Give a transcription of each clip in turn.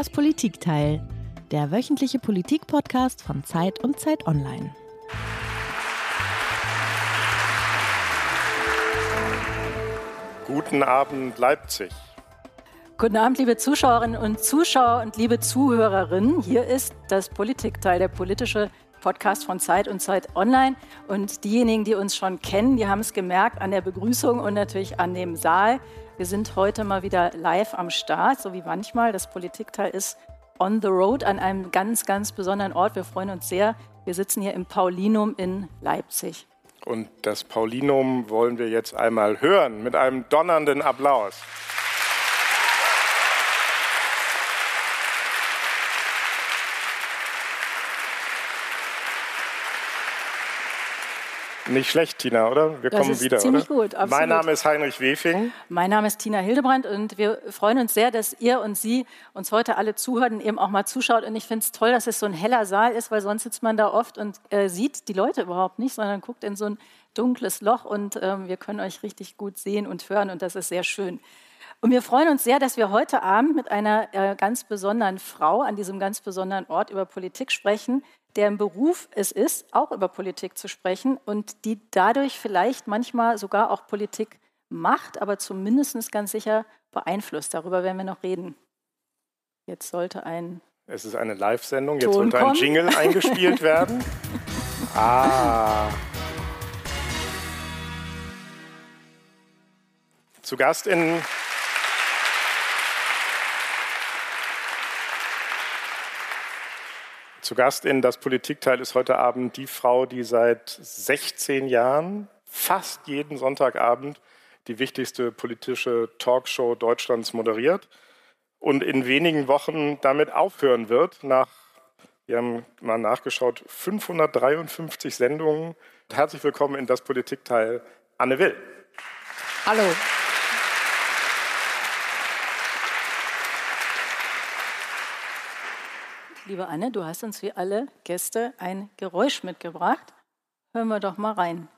Das Politikteil, der wöchentliche Politik-Podcast von Zeit und Zeit Online. Guten Abend, Leipzig. Guten Abend, liebe Zuschauerinnen und Zuschauer und liebe Zuhörerinnen. Hier ist das Politikteil, der politische Podcast von Zeit und Zeit Online. Und diejenigen, die uns schon kennen, die haben es gemerkt an der Begrüßung und natürlich an dem Saal. Wir sind heute mal wieder live am Start, so wie manchmal. Das Politikteil ist on the road an einem ganz, ganz besonderen Ort. Wir freuen uns sehr. Wir sitzen hier im Paulinum in Leipzig. Und das Paulinum wollen wir jetzt einmal hören mit einem donnernden Applaus. Nicht schlecht, Tina, oder? Wir das kommen ist wieder, ziemlich oder? gut, absolut. Mein Name ist Heinrich Wefing. Mein Name ist Tina Hildebrand und wir freuen uns sehr, dass ihr und Sie uns heute alle zuhört und eben auch mal zuschaut. Und ich finde es toll, dass es so ein heller Saal ist, weil sonst sitzt man da oft und äh, sieht die Leute überhaupt nicht, sondern guckt in so ein dunkles Loch und ähm, wir können euch richtig gut sehen und hören und das ist sehr schön. Und wir freuen uns sehr, dass wir heute Abend mit einer äh, ganz besonderen Frau an diesem ganz besonderen Ort über Politik sprechen, deren Beruf es ist, auch über Politik zu sprechen und die dadurch vielleicht manchmal sogar auch Politik macht, aber zumindest ganz sicher beeinflusst. Darüber werden wir noch reden. Jetzt sollte ein. Es ist eine Live-Sendung, jetzt Ton sollte ein kommen. Jingle eingespielt werden. Ah. Zu Gast in Zu Gast in das Politikteil ist heute Abend die Frau, die seit 16 Jahren fast jeden Sonntagabend die wichtigste politische Talkshow Deutschlands moderiert und in wenigen Wochen damit aufhören wird. Nach, wir haben mal nachgeschaut, 553 Sendungen. Herzlich willkommen in das Politikteil, Anne Will. Hallo. Liebe Anne, du hast uns wie alle Gäste ein Geräusch mitgebracht. Hören wir doch mal rein.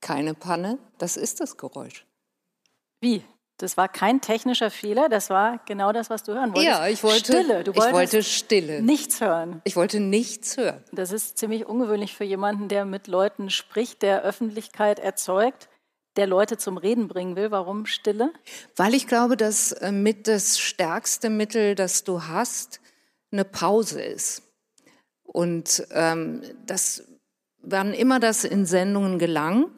Keine Panne, das ist das Geräusch. Wie? Das war kein technischer Fehler, das war genau das, was du hören wolltest. Ja, ich wollte Stille. Du ich wolltest wollte Stille. nichts hören. Ich wollte nichts hören. Das ist ziemlich ungewöhnlich für jemanden, der mit Leuten spricht, der Öffentlichkeit erzeugt, der Leute zum Reden bringen will. Warum Stille? Weil ich glaube, dass äh, mit das stärkste Mittel, das du hast, eine Pause ist. Und ähm, das, wann immer das in Sendungen gelang,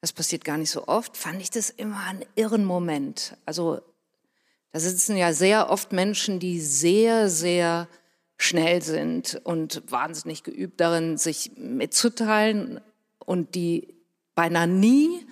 das passiert gar nicht so oft, fand ich das immer einen irren Moment. Also da sitzen ja sehr oft Menschen, die sehr, sehr schnell sind und wahnsinnig geübt darin, sich mitzuteilen und die beinahe nie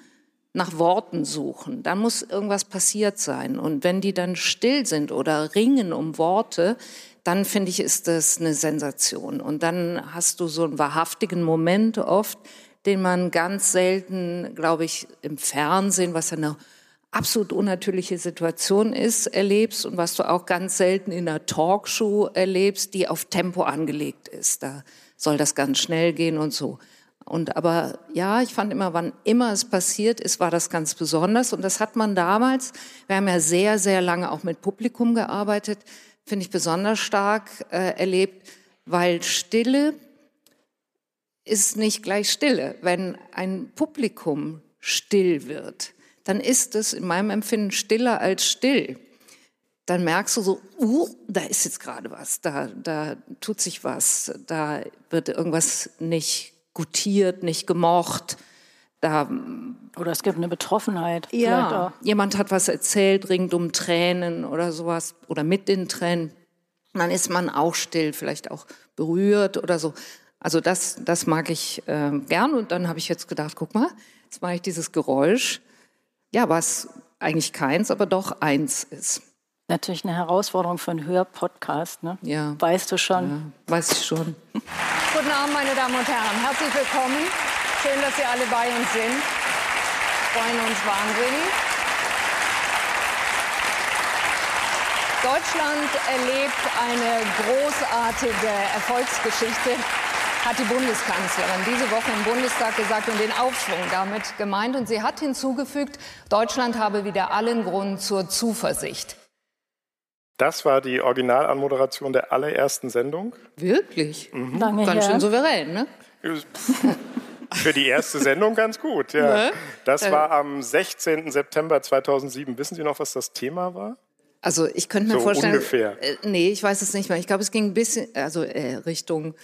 nach Worten suchen. Da muss irgendwas passiert sein. Und wenn die dann still sind oder ringen um Worte, dann finde ich, ist das eine Sensation. Und dann hast du so einen wahrhaftigen Moment oft, den man ganz selten, glaube ich, im Fernsehen, was eine absolut unnatürliche Situation ist, erlebst und was du auch ganz selten in einer Talkshow erlebst, die auf Tempo angelegt ist. Da soll das ganz schnell gehen und so. Und aber ja, ich fand immer, wann immer es passiert ist, war das ganz besonders. Und das hat man damals, wir haben ja sehr, sehr lange auch mit Publikum gearbeitet, finde ich besonders stark äh, erlebt, weil Stille ist nicht gleich Stille. Wenn ein Publikum still wird, dann ist es in meinem Empfinden stiller als still. Dann merkst du so, uh, da ist jetzt gerade was, da, da tut sich was, da wird irgendwas nicht gutiert, nicht gemocht. Da, Oder es gibt eine Betroffenheit. ja, jemand hat was erzählt, ringt um Tränen oder sowas oder mit den Tränen. Und dann ist man auch still, vielleicht auch berührt oder so. Also das, das mag ich äh, gern. Und dann habe ich jetzt gedacht, guck mal, jetzt mache ich dieses Geräusch. Ja, was eigentlich keins, aber doch eins ist. Natürlich eine Herausforderung für einen Hörpodcast, ne? Ja. Weißt du schon. Ja, weiß ich schon. Guten Abend, meine Damen und Herren. Herzlich willkommen. Schön, dass Sie alle bei uns sind. Freuen uns wahnsinnig. Deutschland erlebt eine großartige Erfolgsgeschichte. hat die Bundeskanzlerin diese Woche im Bundestag gesagt und den Aufschwung damit gemeint. Und sie hat hinzugefügt, Deutschland habe wieder allen Grund zur Zuversicht. Das war die Originalanmoderation der allerersten Sendung. Wirklich? Mhm. Lange Ganz her. schön souverän, ne? Für die erste Sendung ganz gut, ja. Ne? Das war am 16. September 2007. Wissen Sie noch, was das Thema war? Also ich könnte mir So vorstellen, ungefähr. Äh, nee, ich weiß es nicht mehr. Ich glaube, es ging ein bisschen, also äh, Richtung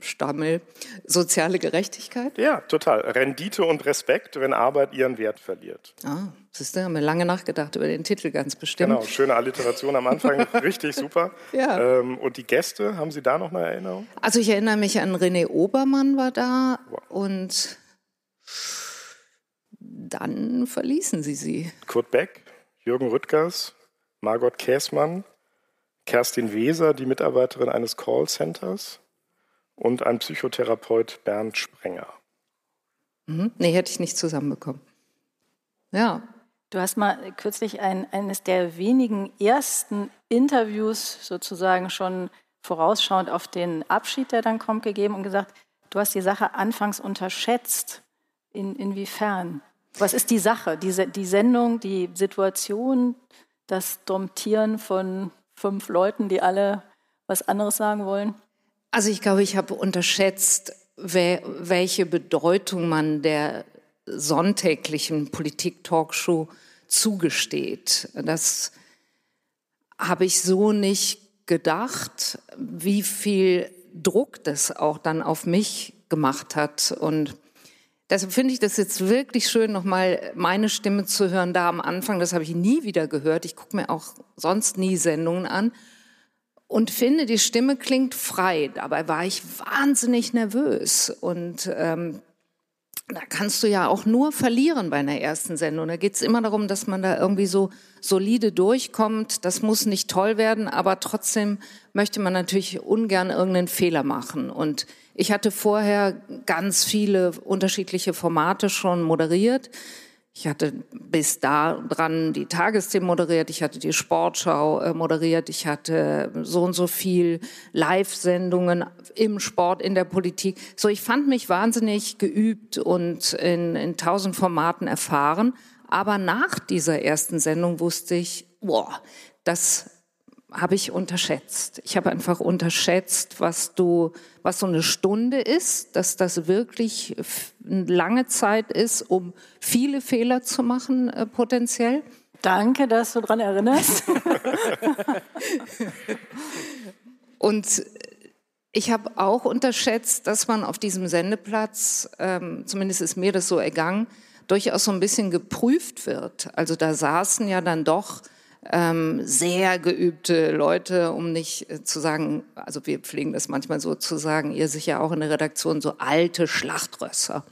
Stammel, soziale Gerechtigkeit. Ja, total. Rendite und Respekt, wenn Arbeit ihren Wert verliert. Ah, siehst du, haben wir lange nachgedacht über den Titel ganz bestimmt. Genau, schöne Alliteration am Anfang, richtig super. Ja. Ähm, und die Gäste, haben Sie da noch eine Erinnerung? Also ich erinnere mich an René Obermann war da und dann verließen sie sie. Kurt Beck, Jürgen Rüttgers, Margot Käßmann, Kerstin Weser, die Mitarbeiterin eines Callcenters und ein Psychotherapeut Bernd Sprenger. Mhm. Nee, hätte ich nicht zusammenbekommen. Ja, Du hast mal kürzlich ein, eines der wenigen ersten Interviews sozusagen schon vorausschauend auf den Abschied, der dann kommt, gegeben und gesagt, du hast die Sache anfangs unterschätzt. In, inwiefern? Was ist die Sache, die, die Sendung, die Situation, das Domptieren von fünf Leuten, die alle was anderes sagen wollen? Also ich glaube, ich habe unterschätzt, welche Bedeutung man der sonntäglichen Politik-Talkshow zugesteht. Das habe ich so nicht gedacht, wie viel Druck das auch dann auf mich gemacht hat. Und deshalb finde ich das jetzt wirklich schön, nochmal meine Stimme zu hören da am Anfang. Das habe ich nie wieder gehört. Ich gucke mir auch sonst nie Sendungen an und finde, die Stimme klingt frei. Dabei war ich wahnsinnig nervös. Und ähm, da kannst du ja auch nur verlieren bei einer ersten Sendung. Da geht es immer darum, dass man da irgendwie so solide durchkommt. Das muss nicht toll werden, aber trotzdem möchte man natürlich ungern irgendeinen Fehler machen. Und ich hatte vorher ganz viele unterschiedliche Formate schon moderiert. Ich hatte bis da dran die Tagesthemen moderiert, ich hatte die Sportschau äh, moderiert, ich hatte so und so viel Live-Sendungen im Sport, in der Politik. So, ich fand mich wahnsinnig geübt und in, in tausend Formaten erfahren. Aber nach dieser ersten Sendung wusste ich, boah, das habe ich unterschätzt. Ich habe einfach unterschätzt, was du, was so eine Stunde ist, dass das wirklich eine lange Zeit ist, um viele Fehler zu machen, äh, potenziell. Danke, dass du daran erinnerst. Und ich habe auch unterschätzt, dass man auf diesem Sendeplatz, ähm, zumindest ist mir das so ergangen, durchaus so ein bisschen geprüft wird. Also da saßen ja dann doch ähm, sehr geübte Leute, um nicht äh, zu sagen, also wir pflegen das manchmal so zu sagen, ihr sicher auch in der Redaktion, so alte Schlachtrösser,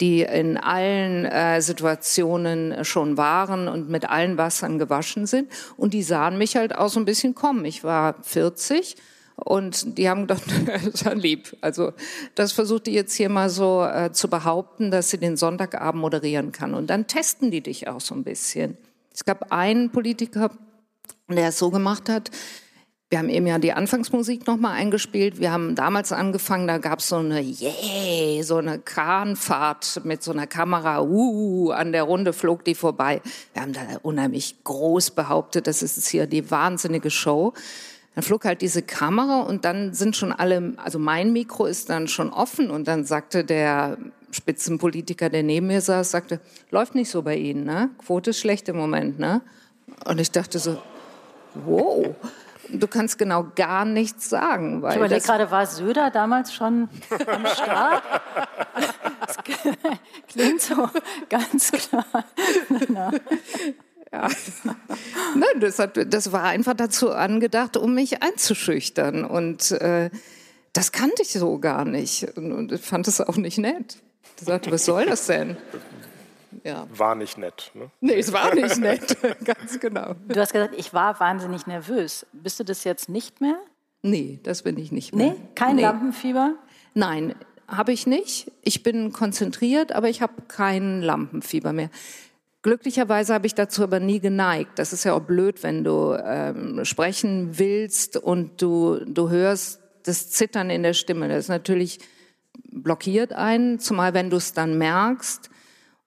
die in allen äh, Situationen schon waren und mit allen Wassern gewaschen sind. Und die sahen mich halt auch so ein bisschen kommen. Ich war 40 und die haben gedacht, das ja lieb. Also das versucht die jetzt hier mal so äh, zu behaupten, dass sie den Sonntagabend moderieren kann. Und dann testen die dich auch so ein bisschen. Es gab einen Politiker, der es so gemacht hat. Wir haben eben ja die Anfangsmusik nochmal eingespielt. Wir haben damals angefangen, da gab es so eine, yeah, so eine Kranfahrt mit so einer Kamera, uh, an der Runde flog die vorbei. Wir haben da unheimlich groß behauptet, das ist hier die wahnsinnige Show. Dann flog halt diese Kamera und dann sind schon alle, also mein Mikro ist dann schon offen und dann sagte der Spitzenpolitiker, der neben mir saß, sagte, läuft nicht so bei Ihnen, ne? Quote ist schlecht im Moment, ne? Und ich dachte so, wow, du kannst genau gar nichts sagen. Weil Ich überlege gerade, war Söder damals schon am Start? Das klingt so ganz klar. Na, ne, das, hat, das war einfach dazu angedacht, um mich einzuschüchtern. Und äh, das kannte ich so gar nicht. Und, und ich fand es auch nicht nett. Ich sagte, was soll das denn? Ja. War nicht nett. Ne? Nee, es war nicht nett, ganz genau. Du hast gesagt, ich war wahnsinnig nervös. Bist du das jetzt nicht mehr? Nee, das bin ich nicht mehr. Nee? Kein Nee. Lampenfieber? Nein, habe ich nicht. Ich bin konzentriert, aber ich habe kein Lampenfieber mehr. Glücklicherweise habe ich dazu aber nie geneigt. Das ist ja auch blöd, wenn du ähm, sprechen willst und du, du hörst das Zittern in der Stimme. Das ist natürlich blockiert einen, zumal wenn du es dann merkst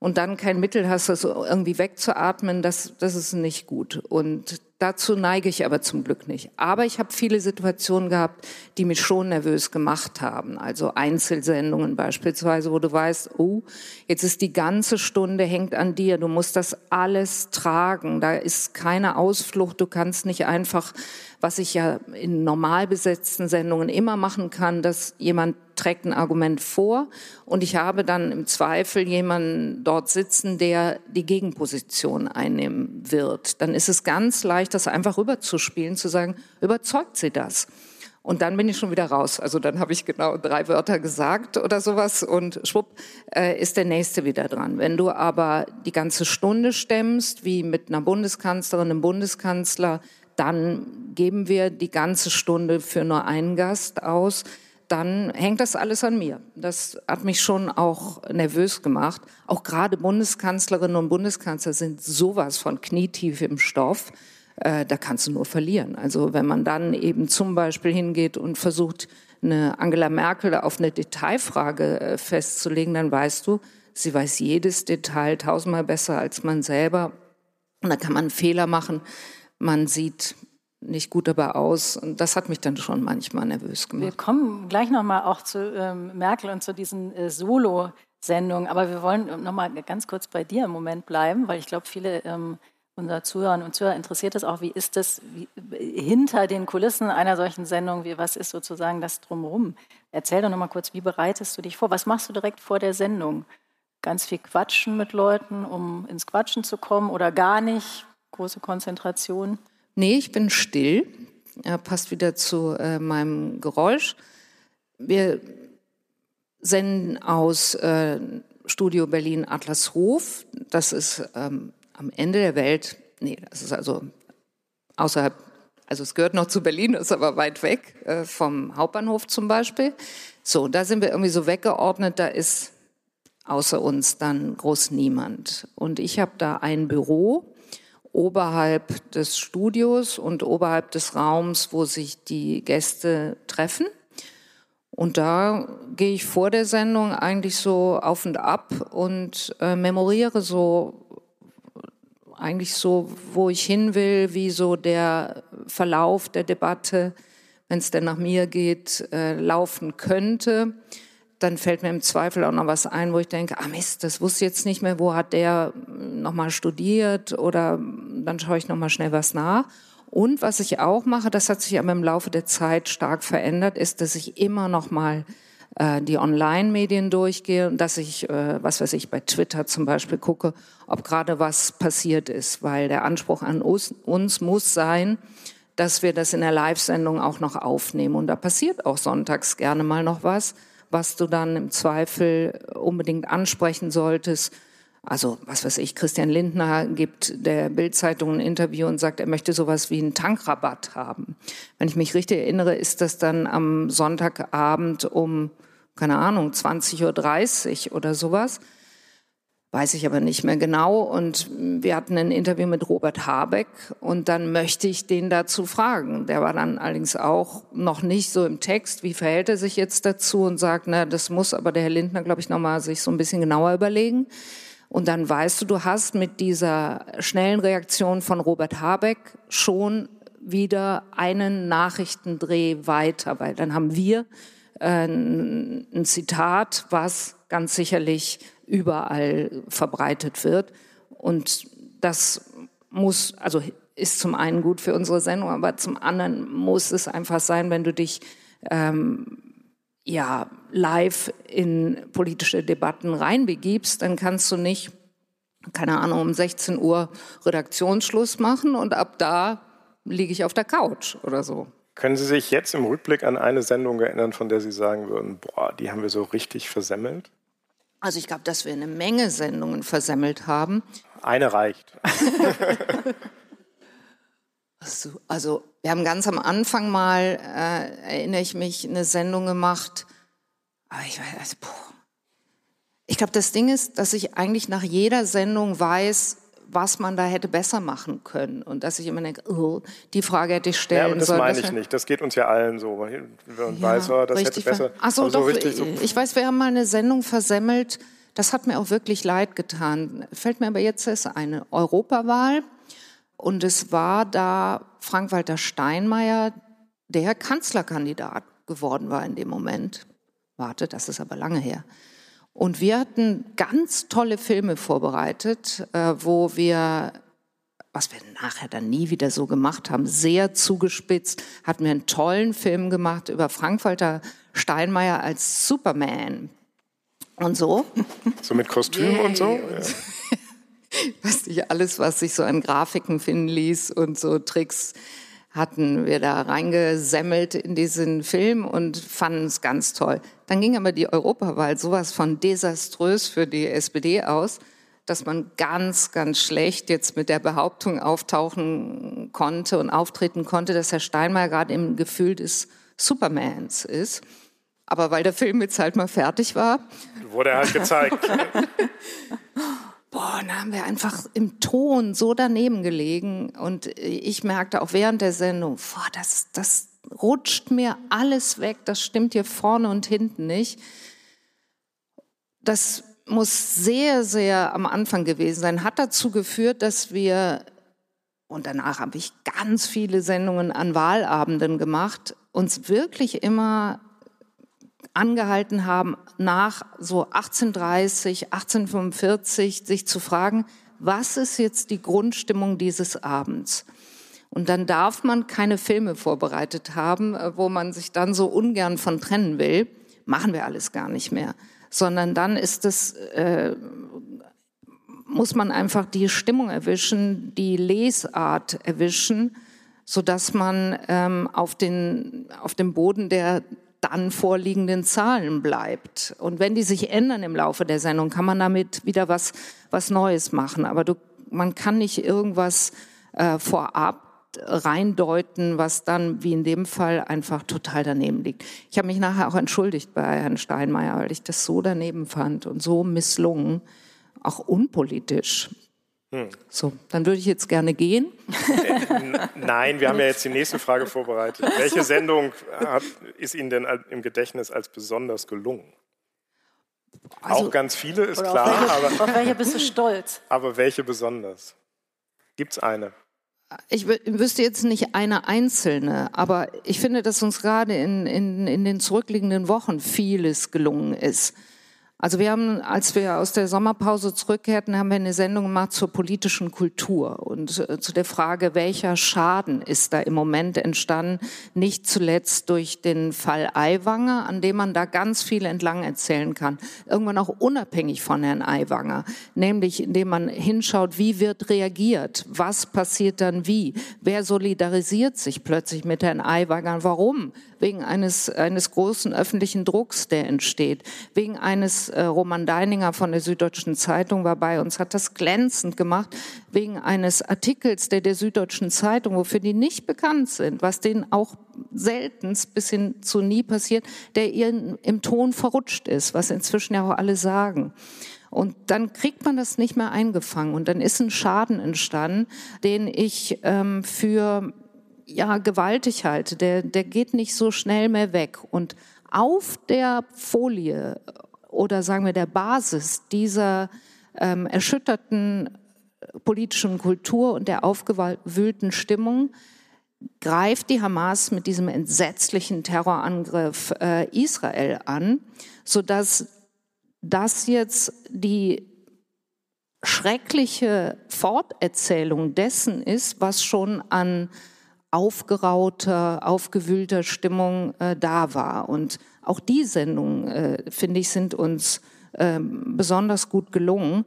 und dann kein Mittel hast, das irgendwie wegzuatmen, das, das ist nicht gut. Und dazu neige ich aber zum Glück nicht. Aber ich habe viele Situationen gehabt, die mich schon nervös gemacht haben. Also Einzelsendungen beispielsweise, wo du weißt, oh, jetzt ist die ganze Stunde hängt an dir. Du musst das alles tragen. Da ist keine Ausflucht. Du kannst nicht einfach was ich ja in normal besetzten Sendungen immer machen kann, dass jemand trägt ein Argument vor und ich habe dann im Zweifel jemanden dort sitzen, der die Gegenposition einnehmen wird. Dann ist es ganz leicht, das einfach rüberzuspielen, zu sagen, überzeugt sie das? Und dann bin ich schon wieder raus. Also dann habe ich genau drei Wörter gesagt oder sowas und schwupp äh, ist der nächste wieder dran. Wenn du aber die ganze Stunde stemmst, wie mit einer Bundeskanzlerin, einem Bundeskanzler, dann geben wir die ganze Stunde für nur einen Gast aus, dann hängt das alles an mir. Das hat mich schon auch nervös gemacht. Auch gerade Bundeskanzlerinnen und Bundeskanzler sind sowas von knietief im Stoff. Äh, da kannst du nur verlieren. Also wenn man dann eben zum Beispiel hingeht und versucht, eine Angela Merkel auf eine Detailfrage äh, festzulegen, dann weißt du, sie weiß jedes Detail tausendmal besser als man selber. Und da kann man Fehler machen man sieht nicht gut dabei aus. Und das hat mich dann schon manchmal nervös gemacht. Wir kommen gleich nochmal auch zu ähm, Merkel und zu diesen äh, Solo-Sendungen. Aber wir wollen nochmal ganz kurz bei dir im Moment bleiben, weil ich glaube, viele ähm, unserer Zuhörer und Zuhörer interessiert es auch, wie ist das wie, hinter den Kulissen einer solchen Sendung, wie, was ist sozusagen das drumherum? Erzähl doch nochmal kurz, wie bereitest du dich vor? Was machst du direkt vor der Sendung? Ganz viel quatschen mit Leuten, um ins Quatschen zu kommen oder gar nicht? große Konzentration? Nee, ich bin still. Er passt wieder zu äh, meinem Geräusch. Wir senden aus äh, Studio Berlin Atlashof. Das ist ähm, am Ende der Welt. Nee, das ist also außerhalb, also es gehört noch zu Berlin, ist aber weit weg äh, vom Hauptbahnhof zum Beispiel. So, da sind wir irgendwie so weggeordnet, da ist außer uns dann groß niemand. Und ich habe da ein Büro oberhalb des Studios und oberhalb des Raums, wo sich die Gäste treffen. Und da gehe ich vor der Sendung eigentlich so auf und ab und äh, memoriere so eigentlich so, wo ich hin will, wie so der Verlauf der Debatte, wenn es denn nach mir geht, äh, laufen könnte dann fällt mir im Zweifel auch noch was ein, wo ich denke, ah Mist, das wusste ich jetzt nicht mehr, wo hat der nochmal studiert oder dann schaue ich nochmal schnell was nach. Und was ich auch mache, das hat sich aber im Laufe der Zeit stark verändert, ist, dass ich immer nochmal äh, die Online-Medien durchgehe und dass ich, äh, was weiß ich, bei Twitter zum Beispiel gucke, ob gerade was passiert ist, weil der Anspruch an uns, uns muss sein, dass wir das in der Live-Sendung auch noch aufnehmen. Und da passiert auch sonntags gerne mal noch was was du dann im Zweifel unbedingt ansprechen solltest. Also, was weiß ich, Christian Lindner gibt der Bildzeitung ein Interview und sagt, er möchte sowas wie einen Tankrabatt haben. Wenn ich mich richtig erinnere, ist das dann am Sonntagabend um, keine Ahnung, 20.30 Uhr oder sowas. Weiß ich aber nicht mehr genau. Und wir hatten ein Interview mit Robert Habeck und dann möchte ich den dazu fragen. Der war dann allerdings auch noch nicht so im Text. Wie verhält er sich jetzt dazu und sagt, na, das muss aber der Herr Lindner, glaube ich, nochmal sich so ein bisschen genauer überlegen. Und dann weißt du, du hast mit dieser schnellen Reaktion von Robert Habeck schon wieder einen Nachrichtendreh weiter, weil dann haben wir äh, ein Zitat, was ganz sicherlich überall verbreitet wird. Und das muss, also ist zum einen gut für unsere Sendung, aber zum anderen muss es einfach sein, wenn du dich ähm, ja live in politische Debatten reinbegibst, dann kannst du nicht, keine Ahnung, um 16 Uhr Redaktionsschluss machen und ab da liege ich auf der Couch oder so. Können Sie sich jetzt im Rückblick an eine Sendung erinnern, von der Sie sagen würden, boah, die haben wir so richtig versemmelt? Also ich glaube, dass wir eine Menge Sendungen versemmelt haben. Eine reicht. also, also wir haben ganz am Anfang mal, äh, erinnere ich mich, eine Sendung gemacht. Aber ich weiß, also, ich glaube, das Ding ist, dass ich eigentlich nach jeder Sendung weiß, was man da hätte besser machen können. Und dass ich immer denke, oh, die Frage hätte ich stellen ja, aber das sollen. meine ich nicht. Das geht uns ja allen so. Man Ja, weiß, oh, das hätte besser. Ach so, aber so doch, richtig so, ich weiß, wir haben mal eine Sendung versemmelt. Das hat mir auch wirklich leid getan. Fällt mir aber jetzt erst eine Europawahl. Und es war da Frank-Walter Steinmeier, der Kanzlerkandidat geworden war in dem Moment. Warte, das ist aber lange her. Und wir hatten ganz tolle Filme vorbereitet, äh, wo wir, was wir nachher dann nie wieder so gemacht haben, sehr zugespitzt, hatten wir einen tollen Film gemacht über Frank-Walter Steinmeier als Superman. Und so. so mit Kostüm und so. Ja. weiß nicht, alles, was sich so an Grafiken finden ließ und so Tricks hatten wir da reingesemmelt in diesen Film und fanden es ganz toll. Dann ging aber die Europawahl sowas von desaströs für die SPD aus, dass man ganz, ganz schlecht jetzt mit der Behauptung auftauchen konnte und auftreten konnte, dass Herr Steinmeier gerade im Gefühl des Supermans ist. Aber weil der Film jetzt halt mal fertig war, Wurde halt gezeigt. Boah, da haben wir einfach im Ton so daneben gelegen. Und ich merkte auch während der Sendung, boah, das, das rutscht mir alles weg. Das stimmt hier vorne und hinten nicht. Das muss sehr, sehr am Anfang gewesen sein. Hat dazu geführt, dass wir, und danach habe ich ganz viele Sendungen an Wahlabenden gemacht, uns wirklich immer angehalten haben, nach so 1830, 1845 sich zu fragen, was ist jetzt die Grundstimmung dieses Abends? Und dann darf man keine Filme vorbereitet haben, äh, wo man sich dann so ungern von trennen will. Machen wir alles gar nicht mehr. Sondern dann ist es, äh, muss man einfach die Stimmung erwischen, die Lesart erwischen, sodass man ähm, auf, den, auf dem Boden der dann vorliegenden Zahlen bleibt. Und wenn die sich ändern im Laufe der Sendung, kann man damit wieder was, was Neues machen. Aber du, man kann nicht irgendwas äh, vorab reindeuten, was dann, wie in dem Fall, einfach total daneben liegt. Ich habe mich nachher auch entschuldigt bei Herrn Steinmeier, weil ich das so daneben fand und so misslungen, auch unpolitisch. So, dann würde ich jetzt gerne gehen. Nein, wir haben ja jetzt die nächste Frage vorbereitet. Welche Sendung hat, ist Ihnen denn im Gedächtnis als besonders gelungen? Also- Auch ganz viele, ist klar, auf, welche, aber, auf welche bist du stolz? aber welche besonders? Gibt es eine? Ich wü- wüsste jetzt nicht eine einzelne, aber ich finde, dass uns gerade in, in, in den zurückliegenden Wochen vieles gelungen ist. Also wir haben, als wir aus der Sommerpause zurückkehrten, haben wir eine Sendung gemacht zur politischen Kultur und äh, zu der Frage, welcher Schaden ist da im Moment entstanden, nicht zuletzt durch den Fall Aiwanger, an dem man da ganz viel entlang erzählen kann. Irgendwann auch unabhängig von Herrn Aiwanger, nämlich indem man hinschaut, wie wird reagiert, was passiert dann wie, wer solidarisiert sich plötzlich mit Herrn Aiwanger, warum? Wegen eines, eines großen öffentlichen Drucks, der entsteht, wegen eines äh, Roman Deininger von der Süddeutschen Zeitung war bei uns, hat das glänzend gemacht, wegen eines Artikels der der Süddeutschen Zeitung, wofür die nicht bekannt sind, was denen auch selten bis hin zu nie passiert, der ihren im Ton verrutscht ist, was inzwischen ja auch alle sagen. Und dann kriegt man das nicht mehr eingefangen und dann ist ein Schaden entstanden, den ich ähm, für ja gewaltig halte. Der, der geht nicht so schnell mehr weg. Und auf der Folie oder sagen wir der Basis dieser ähm, erschütterten politischen Kultur und der aufgewühlten Stimmung greift die Hamas mit diesem entsetzlichen Terrorangriff äh, Israel an, sodass das jetzt die schreckliche Forterzählung dessen ist, was schon an aufgerauter, aufgewühlter Stimmung äh, da war. Und auch die Sendungen, äh, finde ich, sind uns äh, besonders gut gelungen.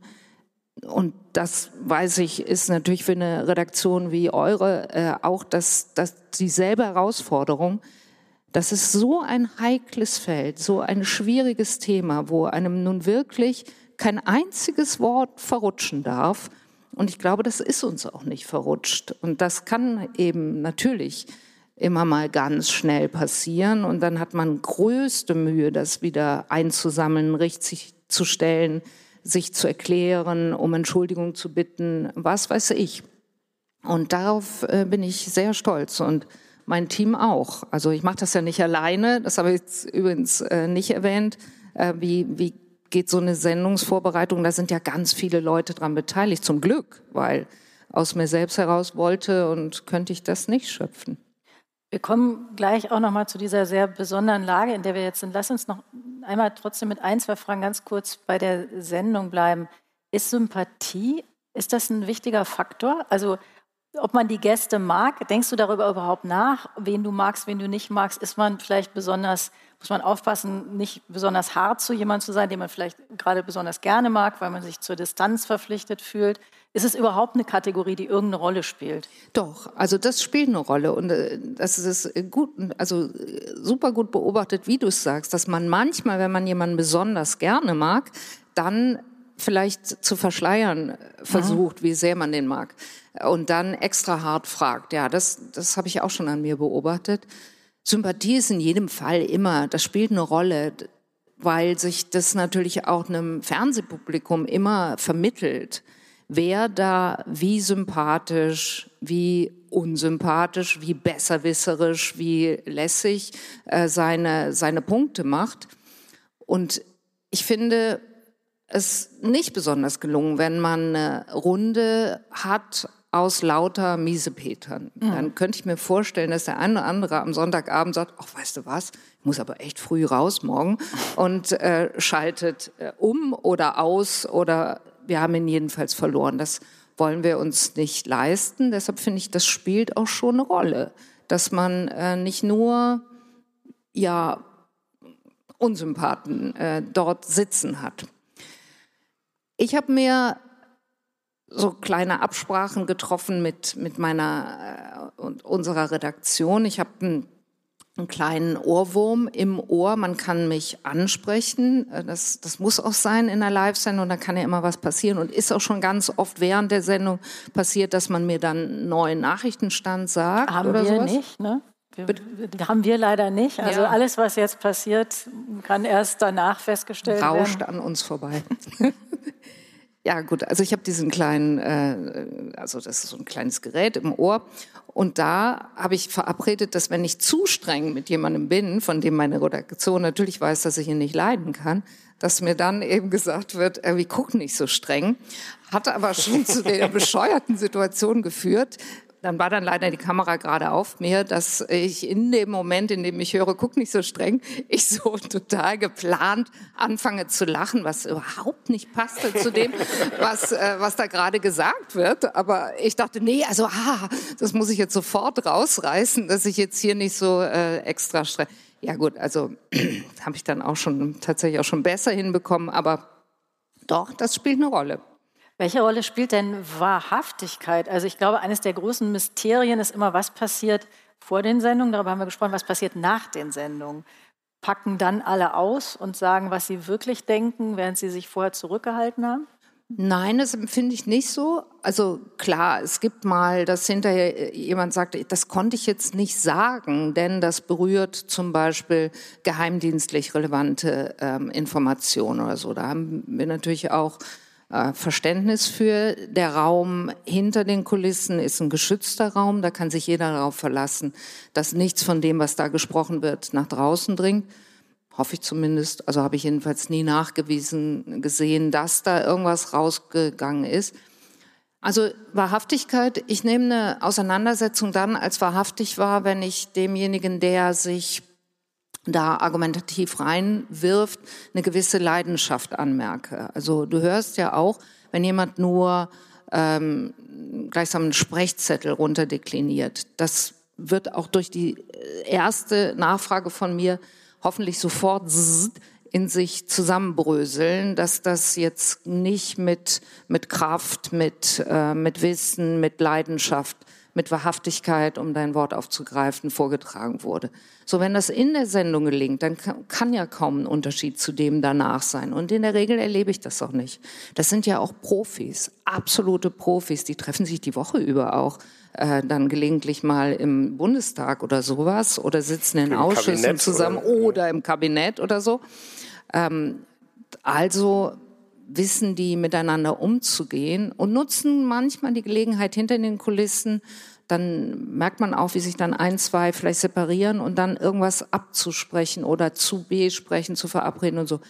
Und das weiß ich, ist natürlich für eine Redaktion wie eure äh, auch das, das dieselbe Herausforderung. Das ist so ein heikles Feld, so ein schwieriges Thema, wo einem nun wirklich kein einziges Wort verrutschen darf. Und ich glaube, das ist uns auch nicht verrutscht. Und das kann eben natürlich immer mal ganz schnell passieren. Und dann hat man größte Mühe, das wieder einzusammeln, richtig zu stellen, sich zu erklären, um Entschuldigung zu bitten, was weiß ich. Und darauf äh, bin ich sehr stolz und mein Team auch. Also ich mache das ja nicht alleine, das habe ich jetzt übrigens äh, nicht erwähnt. Äh, wie, wie geht so eine Sendungsvorbereitung? Da sind ja ganz viele Leute dran beteiligt, zum Glück, weil aus mir selbst heraus wollte und könnte ich das nicht schöpfen. Wir kommen gleich auch noch mal zu dieser sehr besonderen Lage, in der wir jetzt sind. Lass uns noch einmal trotzdem mit ein, zwei Fragen ganz kurz bei der Sendung bleiben. Ist Sympathie, ist das ein wichtiger Faktor? Also ob man die Gäste mag, denkst du darüber überhaupt nach, wen du magst, wen du nicht magst? Ist man vielleicht besonders, muss man aufpassen, nicht besonders hart zu jemandem zu sein, den man vielleicht gerade besonders gerne mag, weil man sich zur Distanz verpflichtet fühlt? Ist es überhaupt eine Kategorie, die irgendeine Rolle spielt? Doch, also das spielt eine Rolle und äh, das ist gut, also super gut beobachtet, wie du es sagst, dass man manchmal, wenn man jemanden besonders gerne mag, dann vielleicht zu verschleiern versucht, mhm. wie sehr man den mag und dann extra hart fragt. Ja, das, das habe ich auch schon an mir beobachtet. Sympathie ist in jedem Fall immer, das spielt eine Rolle, weil sich das natürlich auch einem Fernsehpublikum immer vermittelt wer da wie sympathisch, wie unsympathisch, wie besserwisserisch, wie lässig äh, seine, seine Punkte macht. Und ich finde es nicht besonders gelungen, wenn man eine Runde hat aus lauter Miesepetern. Mhm. Dann könnte ich mir vorstellen, dass der eine oder andere am Sonntagabend sagt, ach, weißt du was, ich muss aber echt früh raus morgen und äh, schaltet äh, um oder aus oder wir haben ihn jedenfalls verloren. Das wollen wir uns nicht leisten. Deshalb finde ich, das spielt auch schon eine Rolle, dass man äh, nicht nur ja Unsympathen äh, dort sitzen hat. Ich habe mir so kleine Absprachen getroffen mit, mit meiner äh, und unserer Redaktion. Ich habe ein einen kleinen Ohrwurm im Ohr. Man kann mich ansprechen. Äh, das, das muss auch sein in einer Live-Sendung. Da kann ja immer was passieren und ist auch schon ganz oft während der Sendung passiert, dass man mir dann einen neuen Nachrichtenstand sagt. Haben oder wir sowas. nicht, ne? Wir, haben wir leider nicht. Also ja. alles, was jetzt passiert, kann erst danach festgestellt Rauscht werden. an uns vorbei. ja gut, also ich habe diesen kleinen, äh, also das ist so ein kleines Gerät im Ohr und da habe ich verabredet, dass wenn ich zu streng mit jemandem bin, von dem meine Redaktion natürlich weiß, dass ich ihn nicht leiden kann, dass mir dann eben gesagt wird, äh, wir gucken nicht so streng. Hatte aber schon zu der bescheuerten Situation geführt, dann war dann leider die Kamera gerade auf mir, dass ich in dem Moment, in dem ich höre, guck nicht so streng, ich so total geplant anfange zu lachen, was überhaupt nicht passte zu dem, was, äh, was da gerade gesagt wird. Aber ich dachte, nee, also, ah, das muss ich jetzt sofort rausreißen, dass ich jetzt hier nicht so äh, extra streng. Ja gut, also habe ich dann auch schon tatsächlich auch schon besser hinbekommen, aber doch, das spielt eine Rolle. Welche Rolle spielt denn Wahrhaftigkeit? Also ich glaube, eines der großen Mysterien ist immer, was passiert vor den Sendungen, darüber haben wir gesprochen, was passiert nach den Sendungen. Packen dann alle aus und sagen, was sie wirklich denken, während sie sich vorher zurückgehalten haben? Nein, das empfinde ich nicht so. Also klar, es gibt mal, dass hinterher jemand sagt, das konnte ich jetzt nicht sagen, denn das berührt zum Beispiel geheimdienstlich relevante ähm, Informationen oder so. Da haben wir natürlich auch Verständnis für. Der Raum hinter den Kulissen ist ein geschützter Raum, da kann sich jeder darauf verlassen, dass nichts von dem, was da gesprochen wird, nach draußen dringt. Hoffe ich zumindest. Also habe ich jedenfalls nie nachgewiesen gesehen, dass da irgendwas rausgegangen ist. Also Wahrhaftigkeit, ich nehme eine Auseinandersetzung dann als wahrhaftig wahr, wenn ich demjenigen, der sich da argumentativ reinwirft, eine gewisse Leidenschaft anmerke. Also du hörst ja auch, wenn jemand nur ähm, gleichsam einen Sprechzettel runterdekliniert, das wird auch durch die erste Nachfrage von mir hoffentlich sofort in sich zusammenbröseln, dass das jetzt nicht mit, mit Kraft, mit, äh, mit Wissen, mit Leidenschaft mit Wahrhaftigkeit, um dein Wort aufzugreifen, vorgetragen wurde. So, wenn das in der Sendung gelingt, dann kann ja kaum ein Unterschied zu dem danach sein. Und in der Regel erlebe ich das auch nicht. Das sind ja auch Profis, absolute Profis, die treffen sich die Woche über auch äh, dann gelegentlich mal im Bundestag oder sowas oder sitzen in Im Ausschüssen Kabinett zusammen oder, oder, im Kabinett oder so. Ähm, also wissen die miteinander umzugehen und nutzen manchmal die Gelegenheit hinter den Kulissen. Dann merkt man auch, wie sich dann ein, zwei vielleicht separieren und dann irgendwas abzusprechen oder zu B sprechen, zu verabreden und so.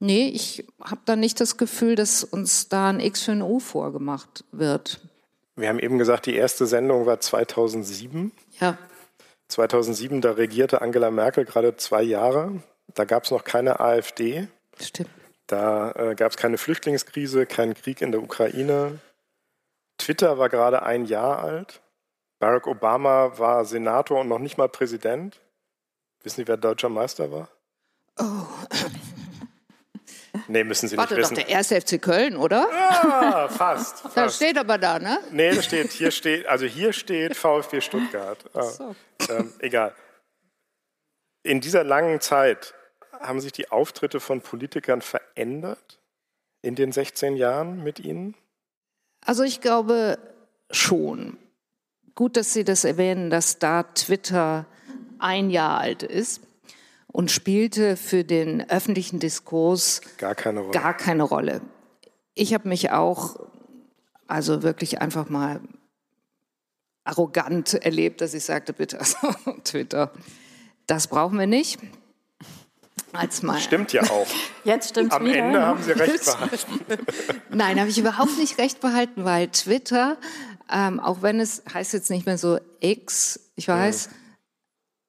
Nee, ich habe da nicht das Gefühl, dass uns da ein X für ein U vorgemacht wird. Wir haben eben gesagt, die erste Sendung war 2007. Ja. 2007, da regierte Angela Merkel gerade zwei Jahre. Da gab es noch keine AfD. Stimmt. Da äh, gab es keine Flüchtlingskrise, keinen Krieg in der Ukraine. Twitter war gerade ein Jahr alt. Barack Obama war Senator und noch nicht mal Präsident. Wissen Sie, wer deutscher Meister war? Oh. Nee, müssen Sie Warte nicht wissen. doch, der erste FC Köln, oder? Ah, fast. fast. Das steht aber da, ne? Nee, das steht, hier steht, also hier steht VfB Stuttgart. Ah, So. ähm, egal. In dieser langen Zeit haben sich die Auftritte von Politikern verändert in den 16 Jahren mit Ihnen? Also ich glaube schon. Gut, dass Sie das erwähnen, dass da Twitter ein Jahr alt ist und spielte für den öffentlichen Diskurs Gar keine Rolle. gar keine Rolle. Ich habe mich auch, also wirklich einfach mal arrogant erlebt, dass ich sagte, bitte, also, Twitter, das brauchen wir nicht. Als mal, Stimmt ja auch. Jetzt stimmt's Am wieder. Ende haben Sie recht behalten. Nein, habe ich überhaupt nicht recht behalten, weil Twitter, ähm, auch wenn es heißt jetzt nicht mehr so X, ich weiß,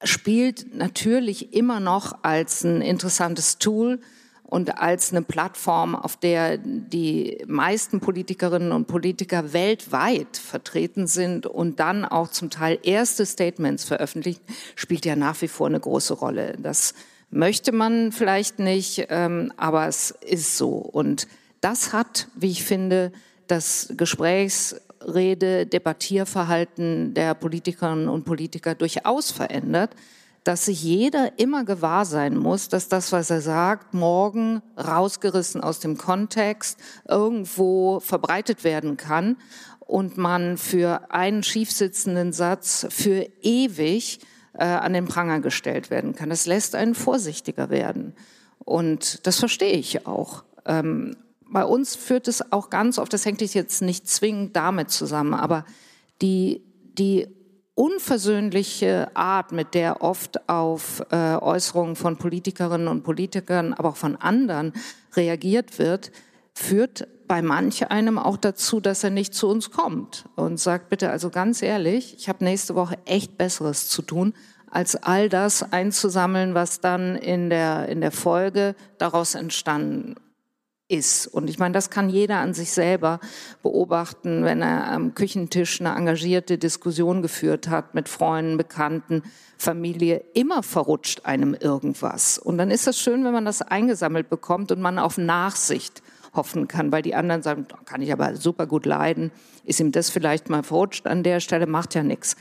spielt natürlich immer noch als ein interessantes Tool und als eine Plattform, auf der die meisten Politikerinnen und Politiker weltweit vertreten sind und dann auch zum Teil erste Statements veröffentlichen, spielt ja nach wie vor eine große Rolle. Das möchte man vielleicht nicht, ähm, aber es ist so. Und das hat, wie ich finde, das Gesprächsrede, Debattierverhalten der Politikerinnen und Politiker durchaus verändert, dass sich jeder immer gewahr sein muss, dass das, was er sagt, morgen rausgerissen aus dem Kontext irgendwo verbreitet werden kann und man für einen schiefsitzenden Satz für ewig äh, an den Pranger gestellt werden kann. Das lässt einen vorsichtiger werden. Und das verstehe ich auch. Ähm, bei uns führt es auch ganz oft, das hängt jetzt nicht zwingend damit zusammen, aber die, die unversöhnliche Art, mit der oft auf äh, Äußerungen von Politikerinnen und Politikern, aber auch von anderen reagiert wird, führt bei manch einem auch dazu, dass er nicht zu uns kommt und sagt, bitte, also ganz ehrlich, ich habe nächste Woche echt Besseres zu tun, als all das einzusammeln, was dann in der, in der Folge daraus entstanden ist. Und ich meine, das kann jeder an sich selber beobachten, wenn er am Küchentisch eine engagierte Diskussion geführt hat mit Freunden, Bekannten, Familie. Immer verrutscht einem irgendwas. Und dann ist es schön, wenn man das eingesammelt bekommt und man auf Nachsicht hoffen kann, weil die anderen sagen, "Da kann ich aber super gut leiden, ist ihm das vielleicht mal verrutscht an der Stelle, macht ja nichts.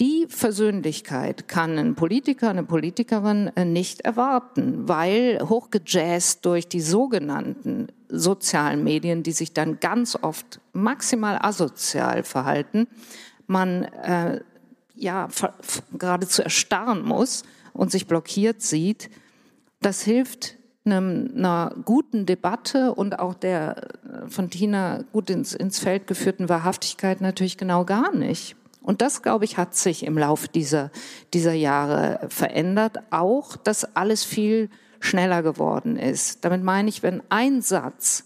Die Versöhnlichkeit kann ein Politiker, eine Politikerin äh, nicht erwarten, weil hochgejazzt durch die sogenannten sozialen Medien, die sich dann ganz oft maximal asozial verhalten, man äh, ja geradezu erstarren muss und sich blockiert sieht. Das hilft einem, einer guten Debatte und auch der äh, von Tina gut ins, ins Feld geführten Wahrhaftigkeit natürlich genau gar nicht. Und das, glaube ich, hat sich im Laufe dieser, dieser Jahre verändert. Auch, dass alles viel schneller geworden ist. Damit meine ich, wenn ein Satz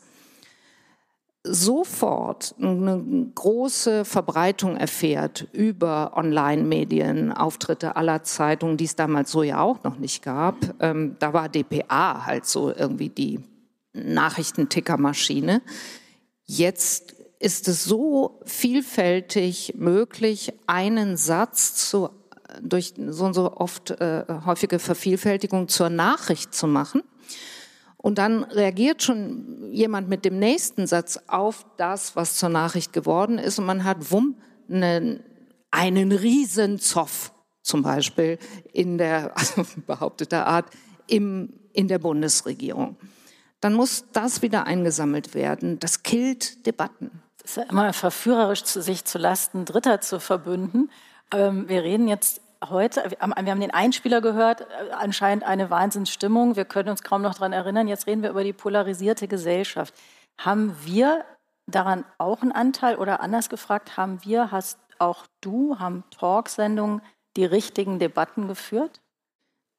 sofort eine große Verbreitung erfährt über Online-Medien, Auftritte aller Zeitungen, die es damals so ja auch noch nicht gab. Ähm, da war DPA halt so irgendwie die Nachrichtentickermaschine. Jetzt ist es so vielfältig möglich, einen Satz zu, durch so und so oft äh, häufige Vervielfältigung zur Nachricht zu machen. Und dann reagiert schon jemand mit dem nächsten Satz auf das, was zur Nachricht geworden ist. Und man hat wumm einen, einen Riesenzoff zum Beispiel in der, also behaupteter Art, im, in der Bundesregierung. Dann muss das wieder eingesammelt werden. Das killt Debatten. Es ist ja immer verführerisch, sich zu Lasten Dritter zu verbünden. Ähm, wir reden jetzt heute, wir haben den Einspieler gehört, äh, anscheinend eine Wahnsinnsstimmung. Wir können uns kaum noch daran erinnern. Jetzt reden wir über die polarisierte Gesellschaft. Haben wir daran auch einen Anteil oder anders gefragt, haben wir, hast auch du, haben Talksendungen die richtigen Debatten geführt?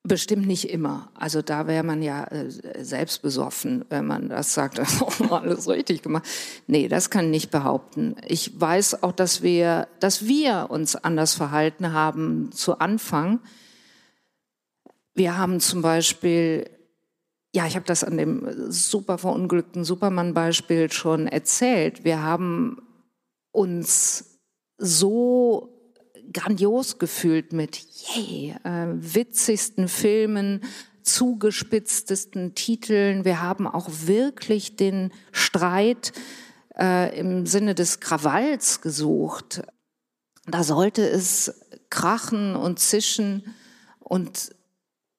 Bestimmt nicht immer. Also da wäre man ja äh, selbst besoffen, wenn man das sagt, alles richtig gemacht. Nee, das kann ich nicht behaupten. Ich weiß auch, dass wir, dass wir uns anders verhalten haben zu Anfang. Wir haben zum Beispiel, ja, ich habe das an dem super verunglückten Superman-Beispiel schon erzählt. Wir haben uns so grandios gefühlt mit yay, äh, witzigsten Filmen, zugespitztesten Titeln. Wir haben auch wirklich den Streit äh, im Sinne des Krawalls gesucht. Da sollte es krachen und zischen und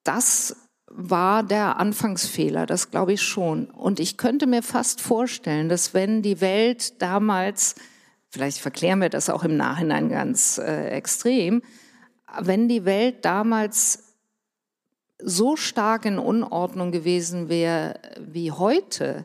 das war der Anfangsfehler, das glaube ich schon. Und ich könnte mir fast vorstellen, dass wenn die Welt damals vielleicht verklären wir das auch im Nachhinein ganz äh, extrem, wenn die Welt damals so stark in Unordnung gewesen wäre wie heute,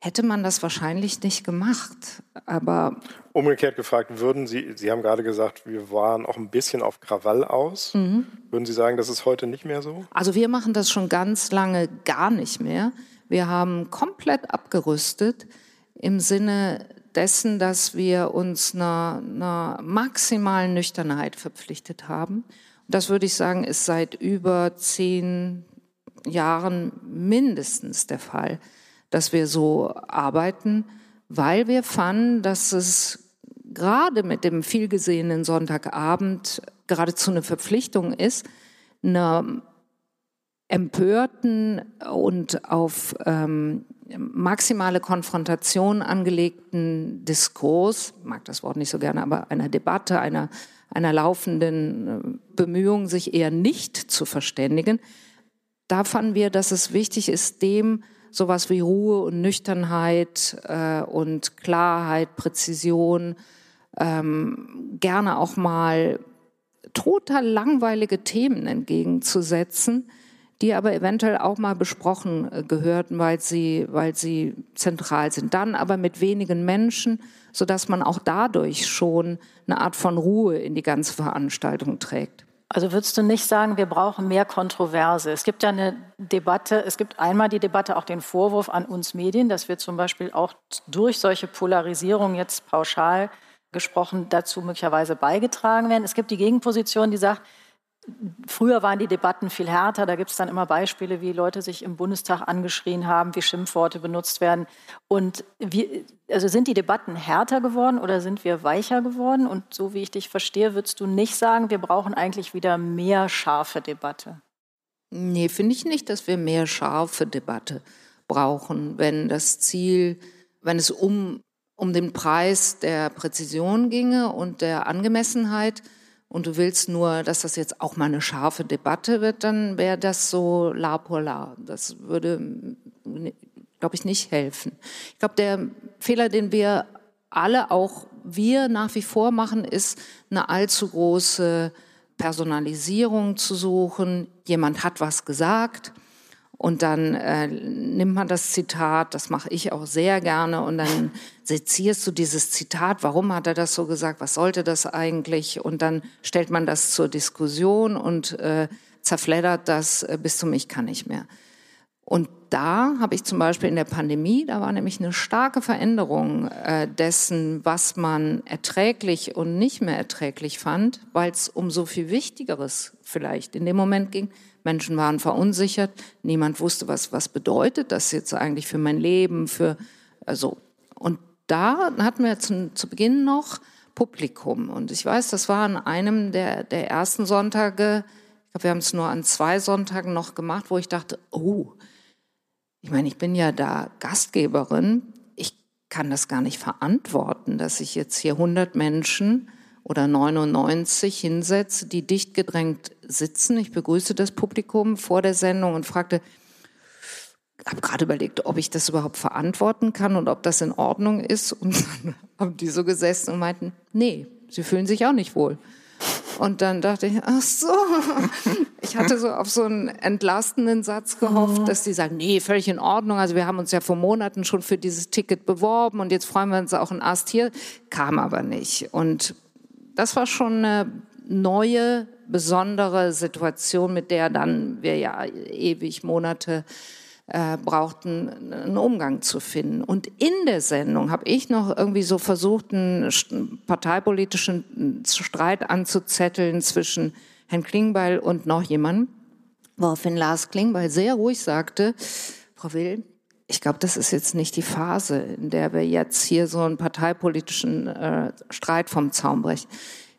hätte man das wahrscheinlich nicht gemacht. Aber umgekehrt gefragt, würden Sie, Sie haben gerade gesagt, wir waren auch ein bisschen auf Krawall aus. Mhm. Würden Sie sagen, das ist heute nicht mehr so? Also wir machen das schon ganz lange gar nicht mehr. Wir haben komplett abgerüstet im Sinne dessen, dass wir uns einer, einer maximalen Nüchternheit verpflichtet haben. Und das würde ich sagen, ist seit über zehn Jahren mindestens der Fall, dass wir so arbeiten, weil wir fanden, dass es gerade mit dem vielgesehenen Sonntagabend geradezu eine Verpflichtung ist, einer empörten und auf ähm, maximale Konfrontation angelegten Diskurs, mag das Wort nicht so gerne, aber einer Debatte, einer, einer laufenden äh, Bemühung, sich eher nicht zu verständigen, da fanden wir, dass es wichtig ist, dem sowas wie Ruhe und Nüchternheit äh, und Klarheit, Präzision, ähm, gerne auch mal total langweilige Themen entgegenzusetzen, die aber eventuell auch mal besprochen äh, gehörten, weil sie, weil sie zentral sind. Dann aber mit wenigen Menschen, sodass man auch dadurch schon eine Art von Ruhe in die ganze Veranstaltung trägt. Also würdest du nicht sagen, wir brauchen mehr Kontroverse? Es gibt ja eine Debatte, es gibt einmal die Debatte, auch den Vorwurf an uns Medien, dass wir zum Beispiel auch durch solche Polarisierung jetzt pauschal gesprochen dazu möglicherweise beigetragen werden. Es gibt die Gegenposition, die sagt, Früher waren die Debatten viel härter. Da gibt es dann immer Beispiele, wie Leute sich im Bundestag angeschrien haben, wie Schimpfworte benutzt werden. Und wie, also sind die Debatten härter geworden oder sind wir weicher geworden? Und so wie ich dich verstehe, würdest du nicht sagen, wir brauchen eigentlich wieder mehr scharfe Debatte? Nee, finde ich nicht, dass wir mehr scharfe Debatte brauchen, wenn das Ziel, wenn es um, um den Preis der Präzision ginge und der Angemessenheit und du willst nur, dass das jetzt auch mal eine scharfe Debatte wird, dann wäre das so la pour la. Das würde, glaube ich, nicht helfen. Ich glaube, der Fehler, den wir alle, auch wir nach wie vor machen, ist eine allzu große Personalisierung zu suchen. Jemand hat was gesagt und dann äh, nimmt man das Zitat, das mache ich auch sehr gerne, und dann sezierst du dieses Zitat, warum hat er das so gesagt, was sollte das eigentlich? Und dann stellt man das zur Diskussion und äh, zerfleddert das äh, bis zum Ich kann nicht mehr. Und da habe ich zum Beispiel in der Pandemie, da war nämlich eine starke Veränderung äh, dessen, was man erträglich und nicht mehr erträglich fand, weil es um so viel Wichtigeres vielleicht in dem Moment ging, Menschen waren verunsichert, niemand wusste, was, was bedeutet das jetzt eigentlich für mein Leben, für, also, und da hatten wir zu, zu Beginn noch Publikum. Und ich weiß, das war an einem der, der ersten Sonntage, ich glaube, wir haben es nur an zwei Sonntagen noch gemacht, wo ich dachte, oh, ich meine, ich bin ja da Gastgeberin, ich kann das gar nicht verantworten, dass ich jetzt hier 100 Menschen oder 99 hinsetze, die dicht gedrängt sitzen. Ich begrüße das Publikum vor der Sendung und fragte, habe gerade überlegt, ob ich das überhaupt verantworten kann und ob das in Ordnung ist. Und dann haben die so gesessen und meinten, nee, sie fühlen sich auch nicht wohl. Und dann dachte ich, ach so, ich hatte so auf so einen entlastenden Satz gehofft, mhm. dass die sagen, nee, völlig in Ordnung. Also wir haben uns ja vor Monaten schon für dieses Ticket beworben und jetzt freuen wir uns auch ein Ast hier. Kam aber nicht. Und das war schon eine neue, besondere Situation, mit der dann wir ja ewig Monate äh, brauchten, einen Umgang zu finden. Und in der Sendung habe ich noch irgendwie so versucht, einen parteipolitischen Streit anzuzetteln zwischen Herrn Klingbeil und noch jemandem, woraufhin Lars Klingbeil sehr ruhig sagte, Frau Will, ich glaube, das ist jetzt nicht die Phase, in der wir jetzt hier so einen parteipolitischen äh, Streit vom Zaun brechen.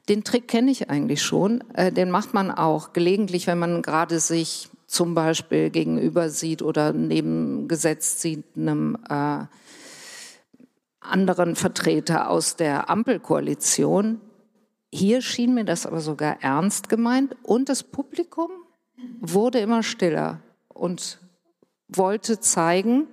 Den Trick kenne ich eigentlich schon. Äh, den macht man auch gelegentlich, wenn man gerade sich zum Beispiel gegenüber sieht oder nebengesetzt sieht einem äh, anderen Vertreter aus der Ampelkoalition. Hier schien mir das aber sogar ernst gemeint und das Publikum wurde immer stiller und wollte zeigen,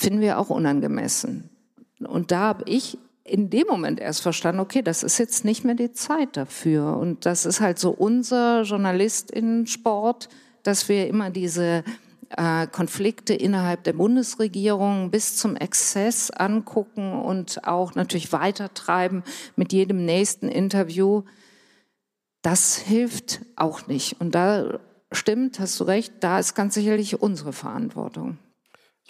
finden wir auch unangemessen. Und da habe ich in dem Moment erst verstanden, okay, das ist jetzt nicht mehr die Zeit dafür. Und das ist halt so unser Journalist in Sport, dass wir immer diese äh, Konflikte innerhalb der Bundesregierung bis zum Exzess angucken und auch natürlich weitertreiben mit jedem nächsten Interview. Das hilft auch nicht. Und da stimmt, hast du recht, da ist ganz sicherlich unsere Verantwortung.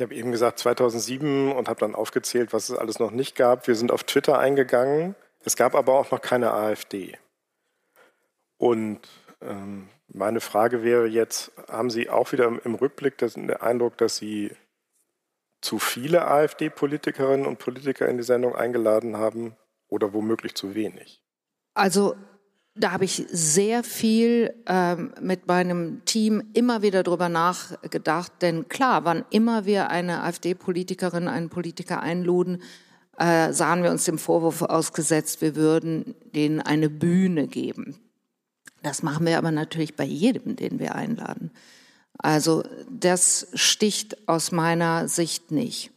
Ich habe eben gesagt 2007 und habe dann aufgezählt, was es alles noch nicht gab. Wir sind auf Twitter eingegangen. Es gab aber auch noch keine AfD. Und ähm, meine Frage wäre jetzt, haben Sie auch wieder im Rückblick den Eindruck, dass Sie zu viele AfD-Politikerinnen und Politiker in die Sendung eingeladen haben oder womöglich zu wenig? Also da habe ich sehr viel ähm, mit meinem Team immer wieder drüber nachgedacht, denn klar, wann immer wir eine AfD-Politikerin, einen Politiker einluden, äh, sahen wir uns dem Vorwurf ausgesetzt, wir würden denen eine Bühne geben. Das machen wir aber natürlich bei jedem, den wir einladen. Also das sticht aus meiner Sicht nicht.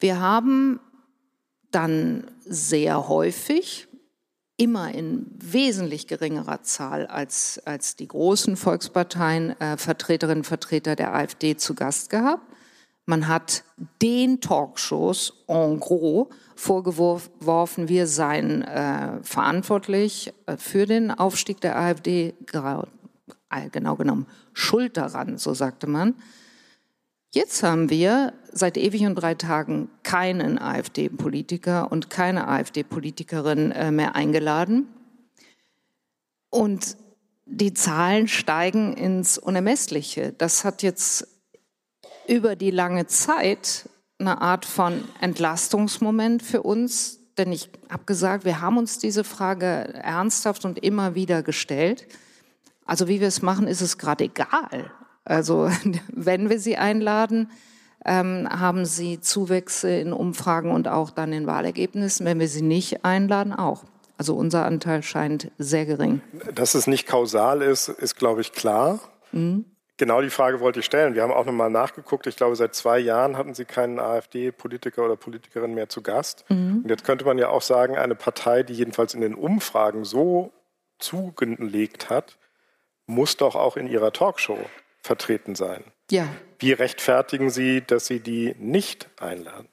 Wir haben dann sehr häufig, immer in wesentlich geringerer Zahl als, als die großen Volksparteien, äh, Vertreterinnen und Vertreter der AfD zu Gast gehabt. Man hat den Talkshows en gros vorgeworfen, wir seien äh, verantwortlich äh, für den Aufstieg der AfD, äh, genau genommen schuld daran, so sagte man. Jetzt haben wir seit ewig und drei Tagen keinen AfD-Politiker und keine AfD-Politikerin äh, mehr eingeladen. Und die Zahlen steigen ins Unermessliche. Das hat jetzt über die lange Zeit eine Art von Entlastungsmoment für uns, denn ich habe gesagt, wir haben uns diese Frage ernsthaft und immer wieder gestellt. Also wie wir es machen, ist es gerade egal. Also wenn wir sie einladen, ähm, haben sie Zuwächse in Umfragen und auch dann in Wahlergebnissen. Wenn wir sie nicht einladen, auch. Also unser Anteil scheint sehr gering. Dass es nicht kausal ist, ist, glaube ich, klar. Mhm. Genau die Frage wollte ich stellen. Wir haben auch nochmal nachgeguckt. Ich glaube, seit zwei Jahren hatten Sie keinen AfD-Politiker oder Politikerin mehr zu Gast. Mhm. Und jetzt könnte man ja auch sagen, eine Partei, die jedenfalls in den Umfragen so zugelegt hat, muss doch auch in ihrer Talkshow vertreten sein. Ja. Wie rechtfertigen Sie, dass Sie die nicht einladen?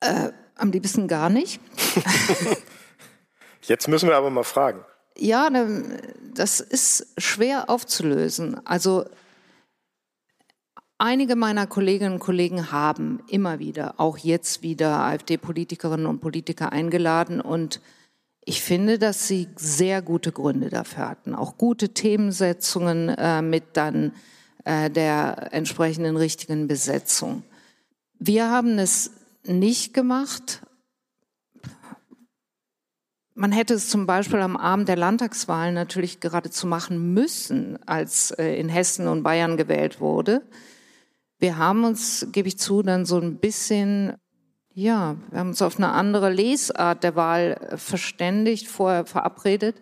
Äh, am liebsten gar nicht. Jetzt müssen wir aber mal fragen. Ja, das ist schwer aufzulösen. Also einige meiner Kolleginnen und Kollegen haben immer wieder, auch jetzt wieder AfD-Politikerinnen und Politiker eingeladen und ich finde, dass sie sehr gute Gründe dafür hatten, auch gute Themensetzungen äh, mit dann äh, der entsprechenden richtigen Besetzung. Wir haben es nicht gemacht man hätte es zum Beispiel am Abend der Landtagswahlen natürlich geradezu machen müssen, als äh, in Hessen und Bayern gewählt wurde. Wir haben uns, gebe ich zu, dann so ein bisschen, ja, wir haben uns auf eine andere Lesart der Wahl äh, verständigt, vorher verabredet.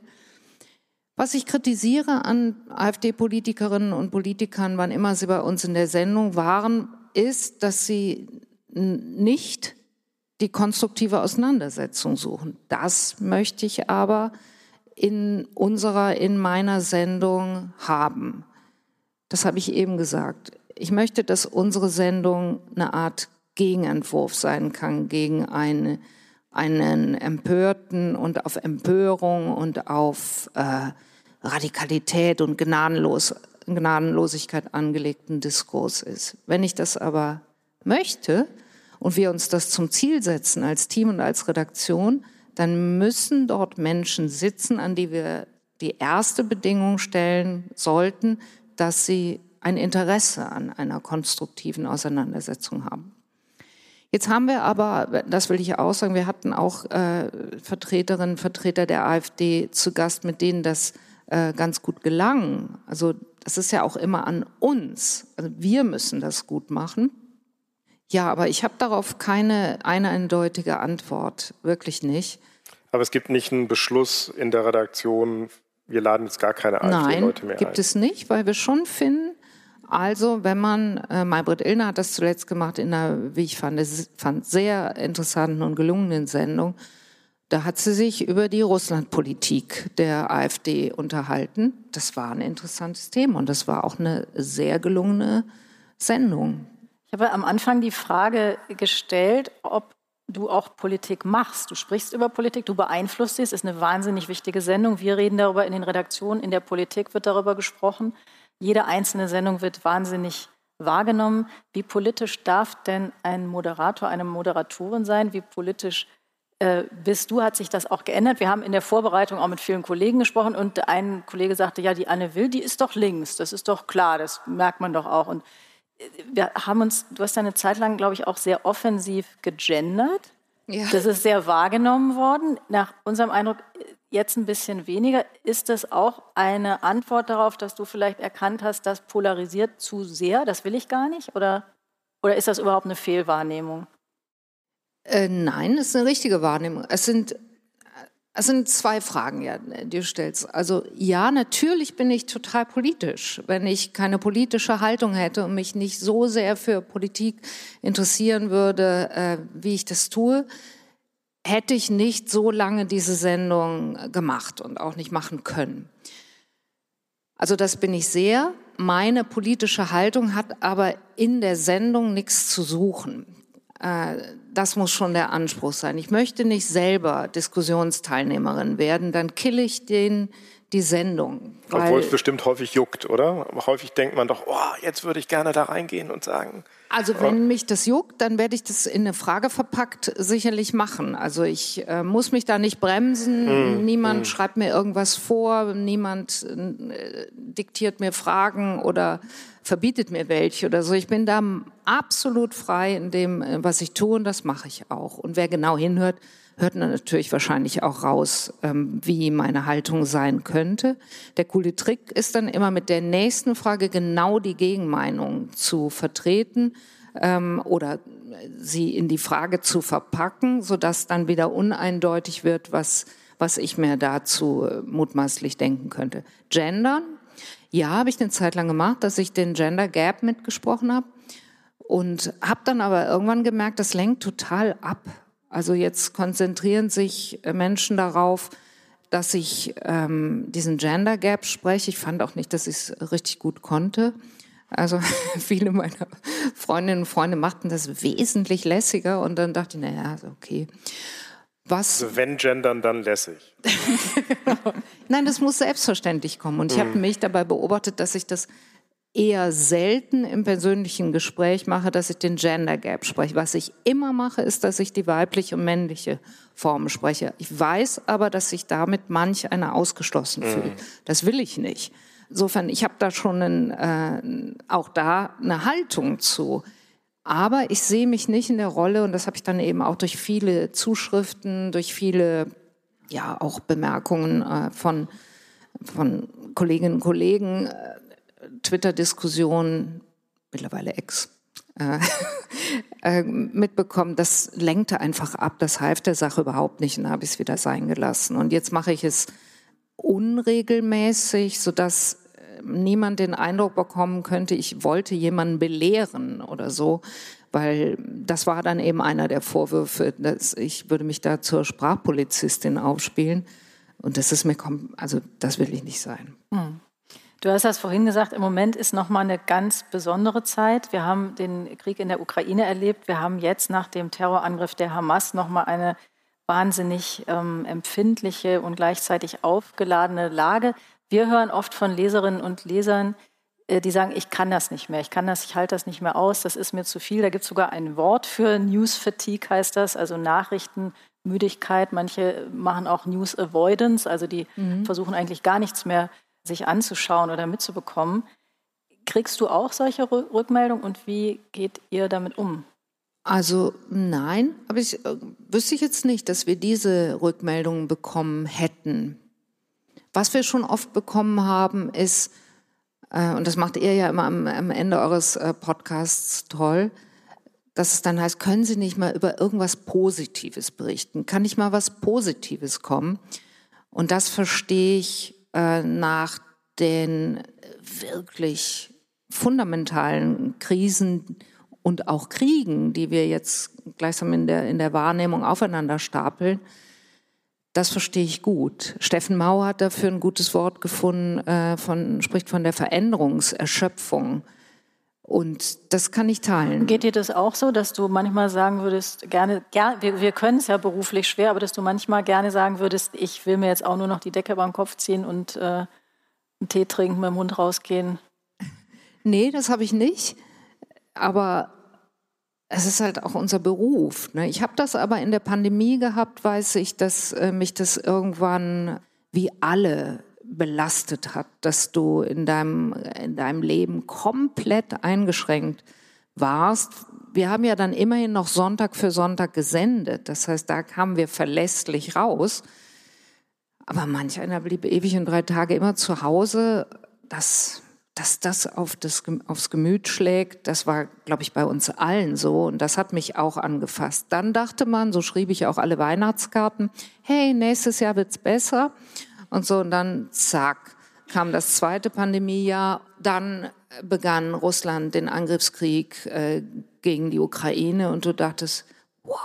Was ich kritisiere an AfD-Politikerinnen und Politikern, wann immer sie bei uns in der Sendung waren, ist, dass sie nicht die konstruktive Auseinandersetzung suchen. Das möchte ich aber in unserer, in meiner Sendung haben. Das habe ich eben gesagt. Ich möchte, dass unsere Sendung eine Art Gegenentwurf sein kann gegen eine, einen empörten und auf Empörung und auf äh, Radikalität und Gnadenlos, Gnadenlosigkeit angelegten Diskurs ist. Wenn ich das aber möchte und wir uns das zum Ziel setzen als Team und als Redaktion, dann müssen dort Menschen sitzen, an die wir die erste Bedingung stellen sollten, dass sie ein Interesse an einer konstruktiven Auseinandersetzung haben. Jetzt haben wir aber, das will ich auch sagen, wir hatten auch äh, Vertreterinnen, Vertreter der AfD zu Gast, mit denen das äh, ganz gut gelang. Also das ist ja auch immer an uns. Also wir müssen das gut machen. Ja, aber ich habe darauf keine eine eindeutige Antwort, wirklich nicht. Aber es gibt nicht einen Beschluss in der Redaktion, wir laden jetzt gar keine AfD-Leute mehr Nein, gibt ein. es nicht, weil wir schon finden, also wenn man, äh, Maybrit Illner hat das zuletzt gemacht in einer, wie ich fand, fand sehr interessanten und gelungenen Sendung, da hat sie sich über die Russlandpolitik der AfD unterhalten. Das war ein interessantes Thema und das war auch eine sehr gelungene Sendung. Ich habe am Anfang die Frage gestellt, ob du auch Politik machst. Du sprichst über Politik, du beeinflusst sie. Es ist eine wahnsinnig wichtige Sendung. Wir reden darüber in den Redaktionen, in der Politik wird darüber gesprochen. Jede einzelne Sendung wird wahnsinnig wahrgenommen. Wie politisch darf denn ein Moderator, eine Moderatorin sein? Wie politisch äh, bist du? Hat sich das auch geändert? Wir haben in der Vorbereitung auch mit vielen Kollegen gesprochen und ein Kollege sagte, ja, die Anne Will, die ist doch links. Das ist doch klar, das merkt man doch auch. Und äh, wir haben uns, du hast eine Zeit lang, glaube ich, auch sehr offensiv gegendert. Ja. Das ist sehr wahrgenommen worden. Nach unserem Eindruck jetzt ein bisschen weniger. Ist das auch eine Antwort darauf, dass du vielleicht erkannt hast, das polarisiert zu sehr, das will ich gar nicht? Oder, oder ist das überhaupt eine Fehlwahrnehmung? Äh, nein, es ist eine richtige Wahrnehmung. Es sind, es sind zwei Fragen, ja, die du stellst. Also ja, natürlich bin ich total politisch. Wenn ich keine politische Haltung hätte und mich nicht so sehr für Politik interessieren würde, äh, wie ich das tue, hätte ich nicht so lange diese Sendung gemacht und auch nicht machen können. Also das bin ich sehr. Meine politische Haltung hat aber in der Sendung nichts zu suchen. Äh, das muss schon der Anspruch sein. Ich möchte nicht selber Diskussionsteilnehmerin werden, dann kille ich den die Sendung. Obwohl es bestimmt häufig juckt, oder? Häufig denkt man doch, oh, jetzt würde ich gerne da reingehen und sagen. Also wenn mich das juckt, dann werde ich das in eine Frage verpackt sicherlich machen. Also ich äh, muss mich da nicht bremsen. Mm, niemand mm. schreibt mir irgendwas vor, niemand äh, diktiert mir Fragen oder verbietet mir welche oder so. Ich bin da absolut frei in dem, äh, was ich tue und das mache ich auch. Und wer genau hinhört, hört man natürlich wahrscheinlich auch raus, ähm, wie meine Haltung sein könnte. Der coole Trick ist dann immer mit der nächsten Frage genau die Gegenmeinung zu vertreten ähm, oder sie in die Frage zu verpacken, sodass dann wieder uneindeutig wird, was, was ich mir dazu äh, mutmaßlich denken könnte. Gendern, ja, habe ich eine Zeit lang gemacht, dass ich den Gender Gap mitgesprochen habe und habe dann aber irgendwann gemerkt, das lenkt total ab. Also jetzt konzentrieren sich äh, Menschen darauf, dass ich ähm, diesen Gender Gap spreche. Ich fand auch nicht, dass ich es richtig gut konnte. Also viele meiner Freundinnen und Freunde machten das wesentlich lässiger und dann dachte ich, naja, okay. Was? Also wenn gendern, dann lässig. Nein, das muss selbstverständlich kommen. Und ich habe mhm. mich dabei beobachtet, dass ich das eher selten im persönlichen Gespräch mache, dass ich den Gender Gap spreche. Was ich immer mache, ist, dass ich die weibliche und männliche Form spreche. Ich weiß aber, dass sich damit manch einer ausgeschlossen mhm. fühlt. Das will ich nicht. Insofern, ich habe da schon einen, äh, auch da eine Haltung zu. Aber ich sehe mich nicht in der Rolle, und das habe ich dann eben auch durch viele Zuschriften, durch viele, ja, auch Bemerkungen äh, von, von Kolleginnen und Kollegen, äh, Twitter-Diskussion, mittlerweile Ex, äh, äh, mitbekommen, das lenkte einfach ab, das half der Sache überhaupt nicht und habe es wieder sein gelassen. Und jetzt mache ich es unregelmäßig, sodass äh, niemand den Eindruck bekommen könnte, ich wollte jemanden belehren oder so, weil das war dann eben einer der Vorwürfe, dass ich würde mich da zur Sprachpolizistin aufspielen Und das ist mir, also das will ich nicht sein. Hm. Du hast das vorhin gesagt, im Moment ist nochmal eine ganz besondere Zeit. Wir haben den Krieg in der Ukraine erlebt. Wir haben jetzt nach dem Terrorangriff der Hamas nochmal eine wahnsinnig ähm, empfindliche und gleichzeitig aufgeladene Lage. Wir hören oft von Leserinnen und Lesern, äh, die sagen, ich kann das nicht mehr, ich kann das, ich halte das nicht mehr aus, das ist mir zu viel. Da gibt es sogar ein Wort für News Fatigue heißt das, also Nachrichtenmüdigkeit. Manche machen auch News Avoidance, also die mhm. versuchen eigentlich gar nichts mehr sich anzuschauen oder mitzubekommen. Kriegst du auch solche Rückmeldungen und wie geht ihr damit um? Also nein, aber ich äh, wüsste ich jetzt nicht, dass wir diese Rückmeldungen bekommen hätten. Was wir schon oft bekommen haben, ist, äh, und das macht ihr ja immer am, am Ende eures äh, Podcasts toll, dass es dann heißt, können Sie nicht mal über irgendwas Positives berichten? Kann nicht mal was Positives kommen? Und das verstehe ich äh, nach den wirklich fundamentalen Krisen und auch Kriegen, die wir jetzt gleichsam in der, in der Wahrnehmung aufeinander stapeln, das verstehe ich gut. Steffen Mau hat dafür ein gutes Wort gefunden, äh, von, spricht von der Veränderungserschöpfung. Und das kann ich teilen. Geht dir das auch so, dass du manchmal sagen würdest, gerne, ger wir, wir können es ja beruflich schwer, aber dass du manchmal gerne sagen würdest, ich will mir jetzt auch nur noch die Decke über den Kopf ziehen und äh, einen Tee trinken, mit dem Hund rausgehen? Nee, das habe ich nicht. Aber es ist halt auch unser Beruf. Ne? Ich habe das aber in der Pandemie gehabt, weiß ich, dass äh, mich das irgendwann wie alle belastet hat, dass du in deinem, in deinem Leben komplett eingeschränkt warst. Wir haben ja dann immerhin noch Sonntag für Sonntag gesendet. Das heißt, da kamen wir verlässlich raus. Aber manch einer blieb ewig und drei Tage immer zu Hause. Das, dass das, auf das aufs Gemüt schlägt, das war, glaube ich, bei uns allen so. Und das hat mich auch angefasst. Dann dachte man, so schrieb ich auch alle Weihnachtskarten, hey, nächstes Jahr wird's besser. Und so, und dann zack, kam das zweite Pandemiejahr. Dann begann Russland den Angriffskrieg äh, gegen die Ukraine und du dachtest, wow,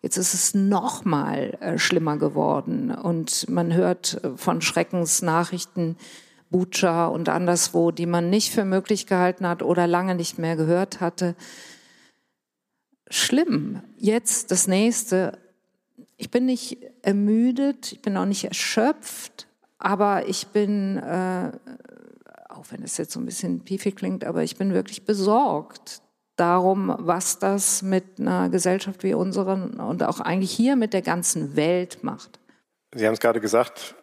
jetzt ist es noch mal äh, schlimmer geworden. Und man hört äh, von Schreckensnachrichten, Bucha und anderswo, die man nicht für möglich gehalten hat oder lange nicht mehr gehört hatte. Schlimm. Jetzt das nächste ich bin nicht ermüdet, ich bin auch nicht erschöpft, aber ich bin, äh, auch wenn es jetzt so ein bisschen piefig klingt, aber ich bin wirklich besorgt darum, was das mit einer Gesellschaft wie unseren und auch eigentlich hier mit der ganzen Welt macht. Sie haben es gerade gesagt,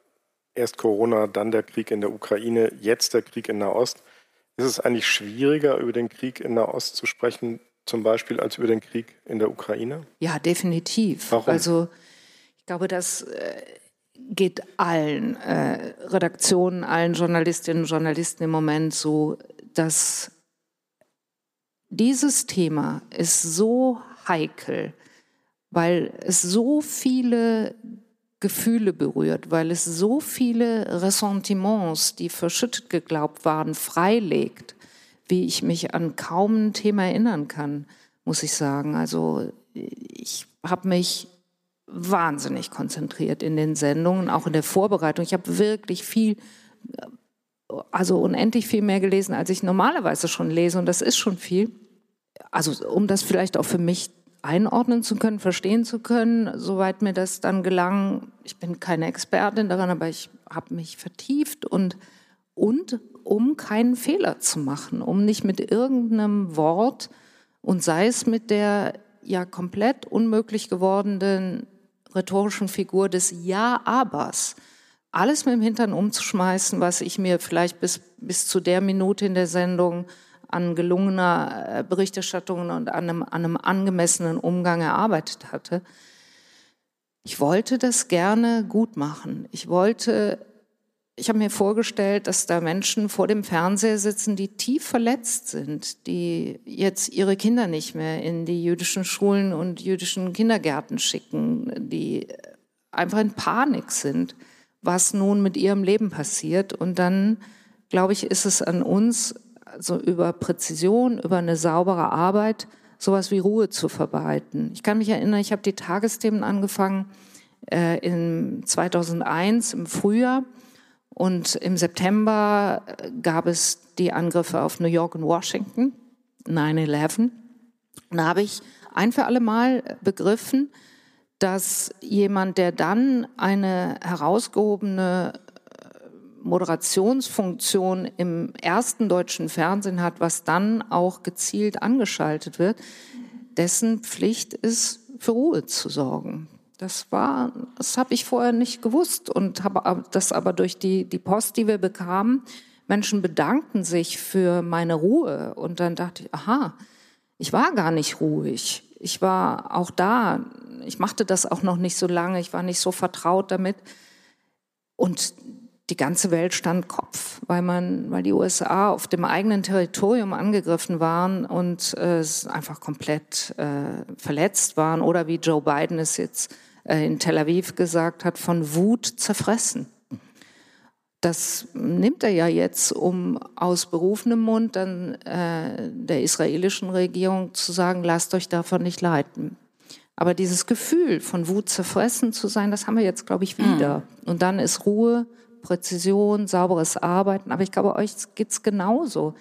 erst Corona, dann der Krieg in der Ukraine, jetzt der Krieg in Nahost. Ist es eigentlich schwieriger, über den Krieg in Nahost zu sprechen, zum Beispiel, als über den Krieg in der Ukraine? Ja, definitiv. Warum? Also glaube, das äh, geht allen äh, Redaktionen, allen Journalistinnen und Journalisten im Moment so, dass dieses Thema ist so heikel, weil es so viele Gefühle berührt, weil es so viele Ressentiments, die verschüttet geglaubt waren, freilegt, wie ich mich an kaum ein Thema erinnern kann, muss ich sagen. Also ich habe mich wahnsinnig konzentriert in den Sendungen, auch in der Vorbereitung. Ich habe wirklich viel, also unendlich viel mehr gelesen, als ich normalerweise schon lese. Und das ist schon viel. Also um das vielleicht auch für mich einordnen zu können, verstehen zu können, soweit mir das dann gelang. Ich bin keine Expertin daran, aber ich habe mich vertieft und, und um keinen Fehler zu machen, um nicht mit irgendeinem Wort und sei es mit der ja komplett unmöglich gewordenen rhetorischen Figur des Ja-Abers alles mit dem Hintern umzuschmeißen, was ich mir vielleicht bis, bis zu der Minute in der Sendung an gelungener äh, Berichterstattung und an einem, an einem angemessenen Umgang erarbeitet hatte. Ich wollte das gerne gut machen. Ich wollte ich habe mir vorgestellt, dass da Menschen vor dem Fernseher sitzen, die tief verletzt sind, die jetzt ihre Kinder nicht mehr in die jüdischen Schulen und jüdischen Kindergärten schicken, die einfach in Panik sind, was nun mit ihrem Leben passiert. Und dann, glaube ich, ist es an uns, also über Präzision, über eine saubere Arbeit, sowas wie Ruhe zu verbreiten. Ich kann mich erinnern, ich habe die Tagesthemen angefangen äh, in 2001 im Frühjahr. Und im September äh, gab es die Angriffe auf New York und Washington, 9-11. Da habe ich ein für alle Mal begriffen, dass jemand, der dann eine herausgehobene Moderationsfunktion im ersten deutschen Fernsehen hat, was dann auch gezielt angeschaltet wird, dessen Pflicht ist, für Ruhe zu sorgen. Das war, das habe ich vorher nicht gewusst und habe das aber durch die, die Post, die wir bekamen, Menschen bedankten sich für meine Ruhe und dann dachte ich, aha, ich war gar nicht ruhig. Ich war auch da. Ich machte das auch noch nicht so lange. Ich war nicht so vertraut damit. Und die ganze Welt stand Kopf, weil man, weil die USA auf dem eigenen Territorium angegriffen waren und äh, einfach komplett äh, verletzt waren oder wie Joe Biden es jetzt in Tel Aviv gesagt hat, von Wut zerfressen. Das nimmt er ja jetzt, um aus berufenem Mund dann äh, der israelischen Regierung zu sagen, lasst euch davon nicht leiten. Aber dieses Gefühl von Wut zerfressen zu sein, das haben wir jetzt, glaube ich, wieder. Mhm. Und dann ist Ruhe Präzision, sauberes Arbeiten. Aber ich glaube, euch geht es genauso.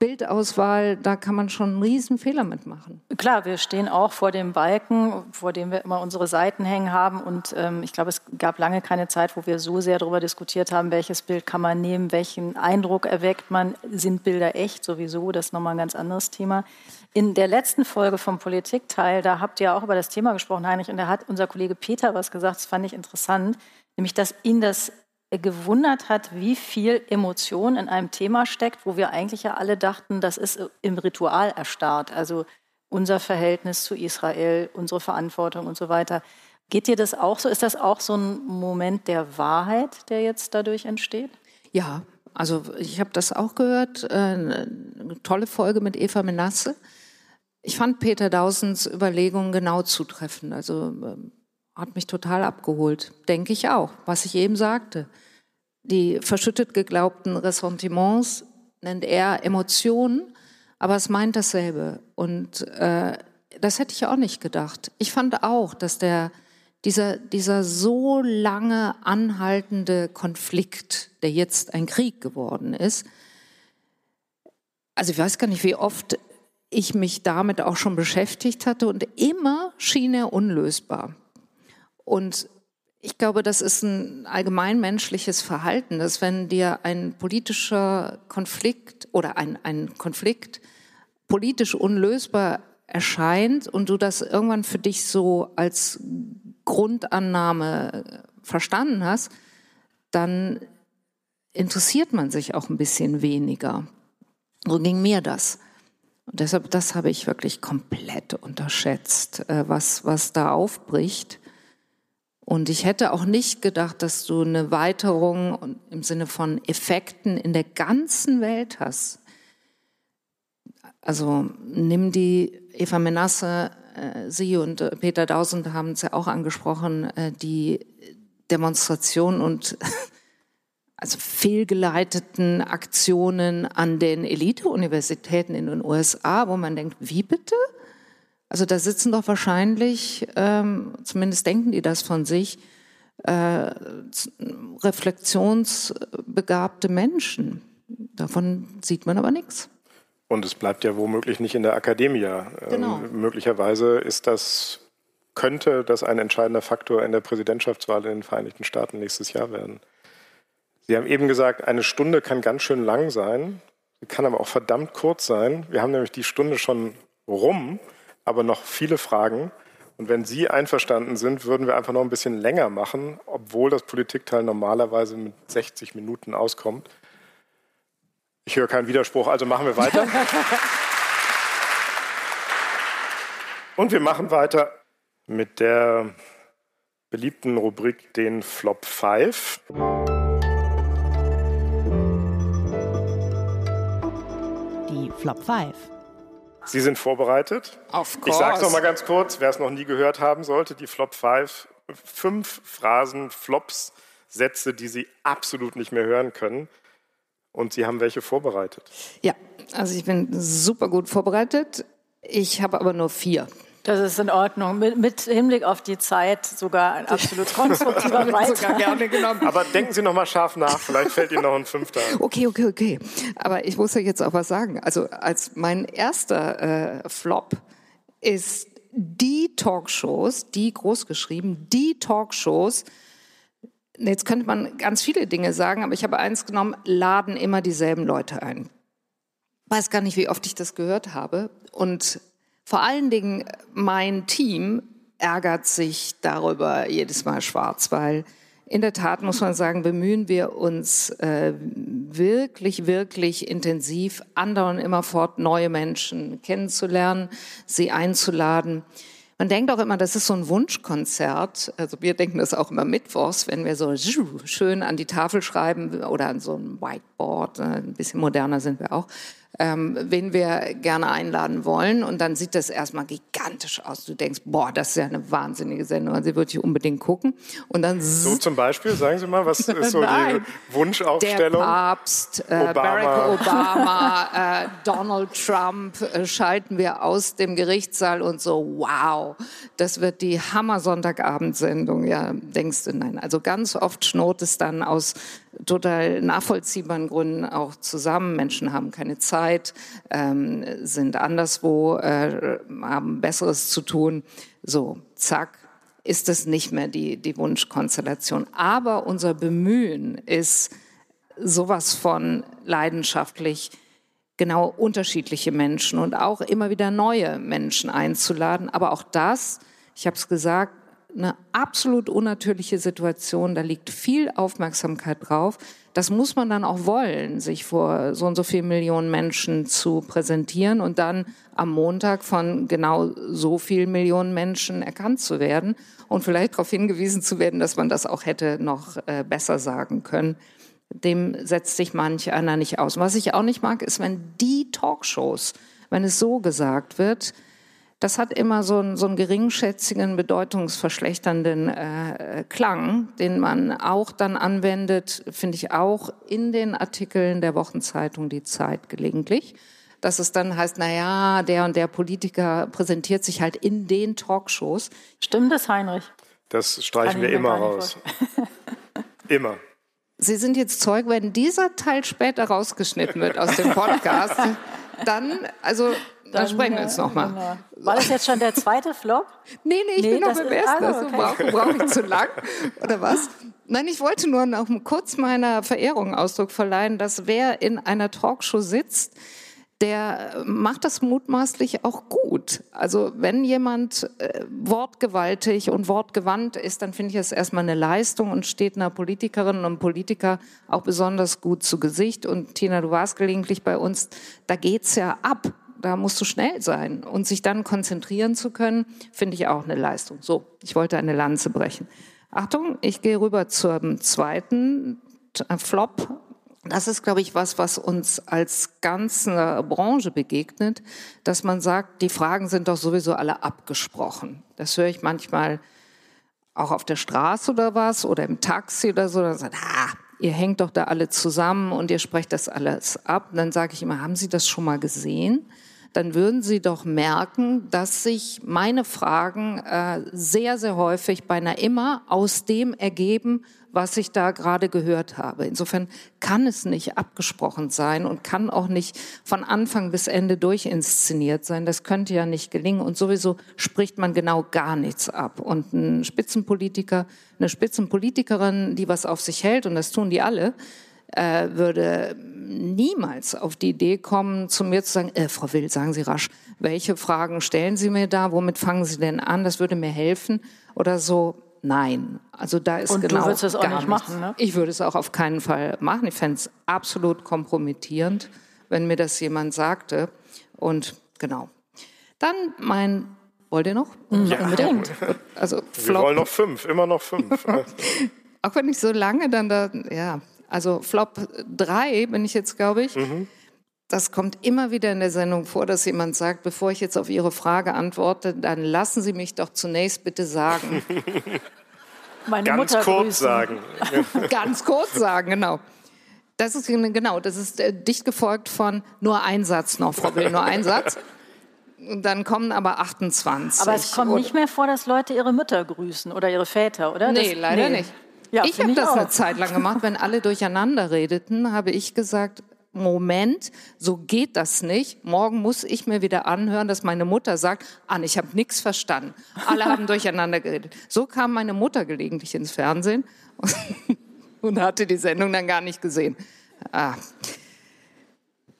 Bildauswahl, da kann man schon einen riesen Fehler mitmachen. Klar, wir stehen auch vor dem Balken, vor dem wir immer unsere Seiten hängen haben. Und ähm, ich glaube, es gab lange keine Zeit, wo wir so sehr darüber diskutiert haben, welches Bild kann man nehmen, welchen Eindruck erweckt man. Sind Bilder echt sowieso? Das ist nochmal ein ganz anderes Thema. In der letzten Folge vom Politikteil, da habt ihr auch über das Thema gesprochen, Heinrich, und da hat unser Kollege Peter was gesagt, das fand ich interessant nämlich dass ihn das gewundert hat, wie viel Emotion in einem Thema steckt, wo wir eigentlich ja alle dachten, das ist im Ritual erstarrt. Also unser Verhältnis zu Israel, unsere Verantwortung und so weiter. Geht dir das auch so? Ist das auch so ein Moment der Wahrheit, der jetzt dadurch entsteht? Ja, also ich habe das auch gehört. Äh, eine tolle Folge mit Eva Menasse. Ich fand Peter Dausens Überlegungen genau zutreffend. Also ähm, hat mich total abgeholt. Denke ich auch, was ich eben sagte. Die verschüttet geglaubten Ressentiments nennt er Emotionen, aber es meint dasselbe. Und äh, das hätte ich auch nicht gedacht. Ich fand auch, dass der, dieser, dieser so lange anhaltende Konflikt, der jetzt ein Krieg geworden ist, also ich weiß gar nicht, wie oft ich mich damit auch schon beschäftigt hatte und immer schien er unlösbar. Und ich glaube, das ist ein allgemeinmenschliches Verhalten, dass wenn dir ein politischer Konflikt oder ein, ein Konflikt politisch unlösbar erscheint und du das irgendwann für dich so als Grundannahme verstanden hast, dann interessiert man sich auch ein bisschen weniger. So ging mir das. Und deshalb, das habe ich wirklich komplett unterschätzt, äh, was, was da aufbricht. Und ich hätte auch nicht gedacht, dass du eine Weiterung im Sinne von Effekten in der ganzen Welt hast. Also nimm die Eva Menasse, äh, sie und äh, Peter Dausend haben es ja auch angesprochen, äh, die Demonstrationen und also fehlgeleiteten Aktionen an den Elite-Universitäten in den USA, wo man denkt, wie bitte? Also da sitzen doch wahrscheinlich, ähm, zumindest denken die das von sich, äh, reflexionsbegabte Menschen. Davon sieht man aber nichts. Und es bleibt ja womöglich nicht in der Akademie. Ähm, genau. Ähm, möglicherweise ist das, könnte das ein entscheidender Faktor in der Präsidentschaftswahl in den Vereinigten Staaten nächstes Jahr werden. Sie haben eben gesagt, eine Stunde kann ganz schön lang sein, sie kann aber auch verdammt kurz sein. Wir haben nämlich die Stunde schon rum aber noch viele Fragen. Und wenn Sie einverstanden sind, würden wir einfach noch ein bisschen länger machen, obwohl das Politikteil normalerweise mit 60 Minuten auskommt. Ich höre keinen Widerspruch, also machen wir weiter. Und wir machen weiter mit der beliebten Rubrik den Flop 5. Die Flop 5. Sie sind vorbereitet. Of course. Ich sage es noch mal ganz kurz, wer es noch nie gehört haben sollte, die Flop 5. Fünf Phrasen, Flops, Sätze, die Sie absolut nicht mehr hören können. Und Sie haben welche vorbereitet? Ja, also ich bin super gut vorbereitet. Ich habe aber nur vier. Das ist in Ordnung. Mit, mit Hinblick auf die Zeit sogar ein absolut konstruktiver Beitrag. gerne genommen. Aber denken Sie noch mal scharf nach. Vielleicht fällt Ihnen noch ein Fünfter. Okay, okay, okay. Aber ich muss ja jetzt auch was sagen. Also als mein erster äh, Flop ist die Talkshows, die großgeschrieben, die Talkshows. Jetzt könnte man ganz viele Dinge sagen, aber ich habe eins genommen: laden immer dieselben Leute ein. Weiß gar nicht, wie oft ich das gehört habe. Und vor allen Dingen mein Team ärgert sich darüber jedes Mal schwarz, weil in der Tat muss man sagen, bemühen wir uns äh, wirklich, wirklich intensiv, andauernd immerfort neue Menschen kennenzulernen, sie einzuladen. Man denkt auch immer, das ist so ein Wunschkonzert. Also wir denken das auch immer mittwochs, wenn wir so schön an die Tafel schreiben oder an so ein Whiteboard. Äh, ein bisschen moderner sind wir auch ähm, wen wir gerne einladen wollen. Und dann sieht das erstmal gigantisch aus. Du denkst, boah, das ist ja eine wahnsinnige Sendung, also würde ich unbedingt gucken. Und dann so zum Beispiel, sagen Sie mal, was ist so die Wunschaufstellung? Der Papst, äh, Obama. Barack Obama, äh, Donald Trump äh, schalten wir aus dem Gerichtssaal und so, wow, das wird die Hammer-Sonntagabendsendung. Ja, denkst du, nein. Also ganz oft schnurrt es dann aus total nachvollziehbaren Gründen auch zusammen. Menschen haben keine Zeit, ähm, sind anderswo, äh, haben Besseres zu tun. So, zack, ist es nicht mehr die, die Wunschkonstellation. Aber unser Bemühen ist sowas von leidenschaftlich, genau unterschiedliche Menschen und auch immer wieder neue Menschen einzuladen. Aber auch das, ich habe es gesagt, eine absolut unnatürliche Situation. Da liegt viel Aufmerksamkeit drauf. Das muss man dann auch wollen, sich vor so und so vielen Millionen Menschen zu präsentieren und dann am Montag von genau so vielen Millionen Menschen erkannt zu werden und vielleicht darauf hingewiesen zu werden, dass man das auch hätte noch äh, besser sagen können. Dem setzt sich manch einer nicht aus. was ich auch nicht mag, ist, wenn die Talkshows, wenn es so gesagt wird, das hat immer so einen, so einen geringschätzigen, bedeutungsverschlechternden äh, Klang, den man auch dann anwendet, finde ich auch in den Artikeln der Wochenzeitung Die Zeit gelegentlich. Dass es dann heißt, na ja, der und der Politiker präsentiert sich halt in den Talkshows. Stimmt das, Heinrich? Das streichen wir immer raus. immer. Sie sind jetzt Zeug, wenn dieser Teil später rausgeschnitten wird aus dem Podcast, dann, also dann, sprechen wir jetzt nochmal. Genau. War das jetzt schon der zweite Flop? nee, nee, ich nee, bin noch beim ersten. Also, okay. Brauche brauch ich zu lang? Oder was? Nein, ich wollte nur noch kurz meiner Verehrung Ausdruck verleihen, dass wer in einer Talkshow sitzt, der macht das mutmaßlich auch gut. Also wenn jemand äh, wortgewaltig und wortgewandt ist, dann finde ich es erstmal eine Leistung und steht einer Politikerin und Politiker auch besonders gut zu Gesicht. Und Tina, du warst gelegentlich bei uns, da geht's ja ab da musst du schnell sein und sich dann konzentrieren zu können, finde ich auch eine Leistung. So, ich wollte eine Lanze brechen. Achtung, ich gehe rüber zum zweiten Flop. Das ist, glaube ich, was, was uns als ganze Branche begegnet, dass man sagt, die Fragen sind doch sowieso alle abgesprochen. Das höre ich manchmal auch auf der Straße oder was oder im Taxi oder so. Dann sagt, ah, ihr hängt doch da alle zusammen und ihr sprecht das alles ab. Und dann sage ich immer, haben Sie das schon mal gesehen? Dann würden Sie doch merken, dass sich meine Fragen äh, sehr, sehr häufig beinahe immer aus dem ergeben, was ich da gerade gehört habe. Insofern kann es nicht abgesprochen sein und kann auch nicht von Anfang bis Ende durchinszeniert sein. Das könnte ja nicht gelingen. Und sowieso spricht man genau gar nichts ab. Und ein Spitzenpolitiker, eine Spitzenpolitikerin, die was auf sich hält, und das tun die alle, äh, würde niemals auf die Idee kommen, zu mir zu sagen, äh, Frau Will, sagen Sie rasch, welche Fragen stellen Sie mir da, womit fangen Sie denn an, das würde mir helfen oder so. Nein, also da ist Und genau du würdest das auch nicht machen, ne? Ich würde es auch auf keinen Fall machen. Ich fände es absolut kompromittierend, wenn mir das jemand sagte. Und genau. Dann mein Wollt ihr noch? Ja, unbedingt. Also Wir wollen noch fünf, immer noch fünf. auch wenn ich so lange dann da, ja, also Flop 3 bin ich jetzt, glaube ich. Mhm. Das kommt immer wieder in der Sendung vor, dass jemand sagt, bevor ich jetzt auf Ihre Frage antworte, dann lassen Sie mich doch zunächst bitte sagen. Meine Ganz Mutter kurz grüßen. sagen. Ganz kurz sagen, genau. Das ist genau, das ist äh, dicht gefolgt von nur ein Satz noch, Frau Will, nur ein Satz. Dann kommen aber 28. Aber es kommt nicht mehr vor, dass Leute ihre Mütter grüßen oder ihre Väter, oder? Nee, das, leider nee. nicht. Ja, ich habe das auch. eine Zeit lang gemacht. Wenn alle durcheinander redeten, habe ich gesagt, Moment, so geht das nicht. Morgen muss ich mir wieder anhören, dass meine Mutter sagt, Anne, ich habe nichts verstanden. Alle haben durcheinander geredet. So kam meine Mutter gelegentlich ins Fernsehen und hatte die Sendung dann gar nicht gesehen. Ah.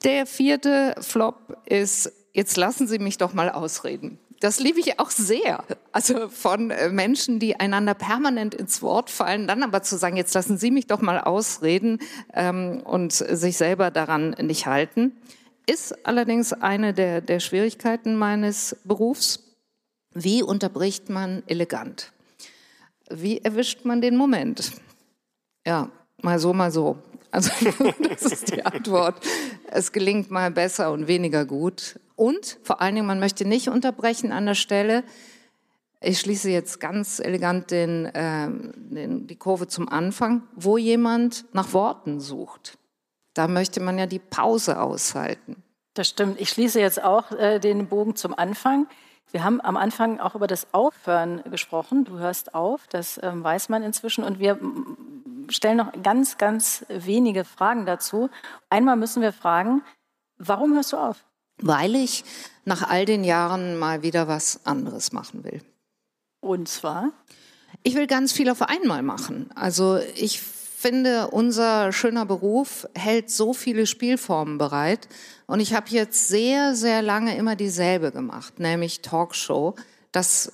Der vierte Flop ist, jetzt lassen Sie mich doch mal ausreden. Das liebe ich auch sehr. Also von äh, Menschen, die einander permanent ins Wort fallen, dann aber zu sagen, jetzt lassen Sie mich doch mal ausreden ähm, und sich selber daran nicht halten, ist allerdings eine der, der Schwierigkeiten meines Berufs. Wie unterbricht man elegant? Wie erwischt man den Moment? Ja, mal so, mal so. Also das ist die Antwort. Es gelingt mal besser und weniger gut. Und vor allen Dingen, man möchte nicht unterbrechen an der Stelle. Ich schließe jetzt ganz elegant den, äh, den, die Kurve zum Anfang, wo jemand nach Worten sucht. Da möchte man ja die Pause aushalten. Das stimmt. Ich schließe jetzt auch äh, den Bogen zum Anfang. Wir haben am Anfang auch über das Aufhören gesprochen. Du hörst auf, das ähm, weiß man inzwischen. Und wir stellen noch ganz, ganz wenige Fragen dazu. Einmal müssen wir fragen, warum hörst du auf? Weil ich nach all den Jahren mal wieder was anderes machen will. Und zwar? Ich will ganz viel auf einmal machen. Also ich finde, unser schöner Beruf hält so viele Spielformen bereit. Und ich habe jetzt sehr, sehr lange immer dieselbe gemacht, nämlich Talkshow. Das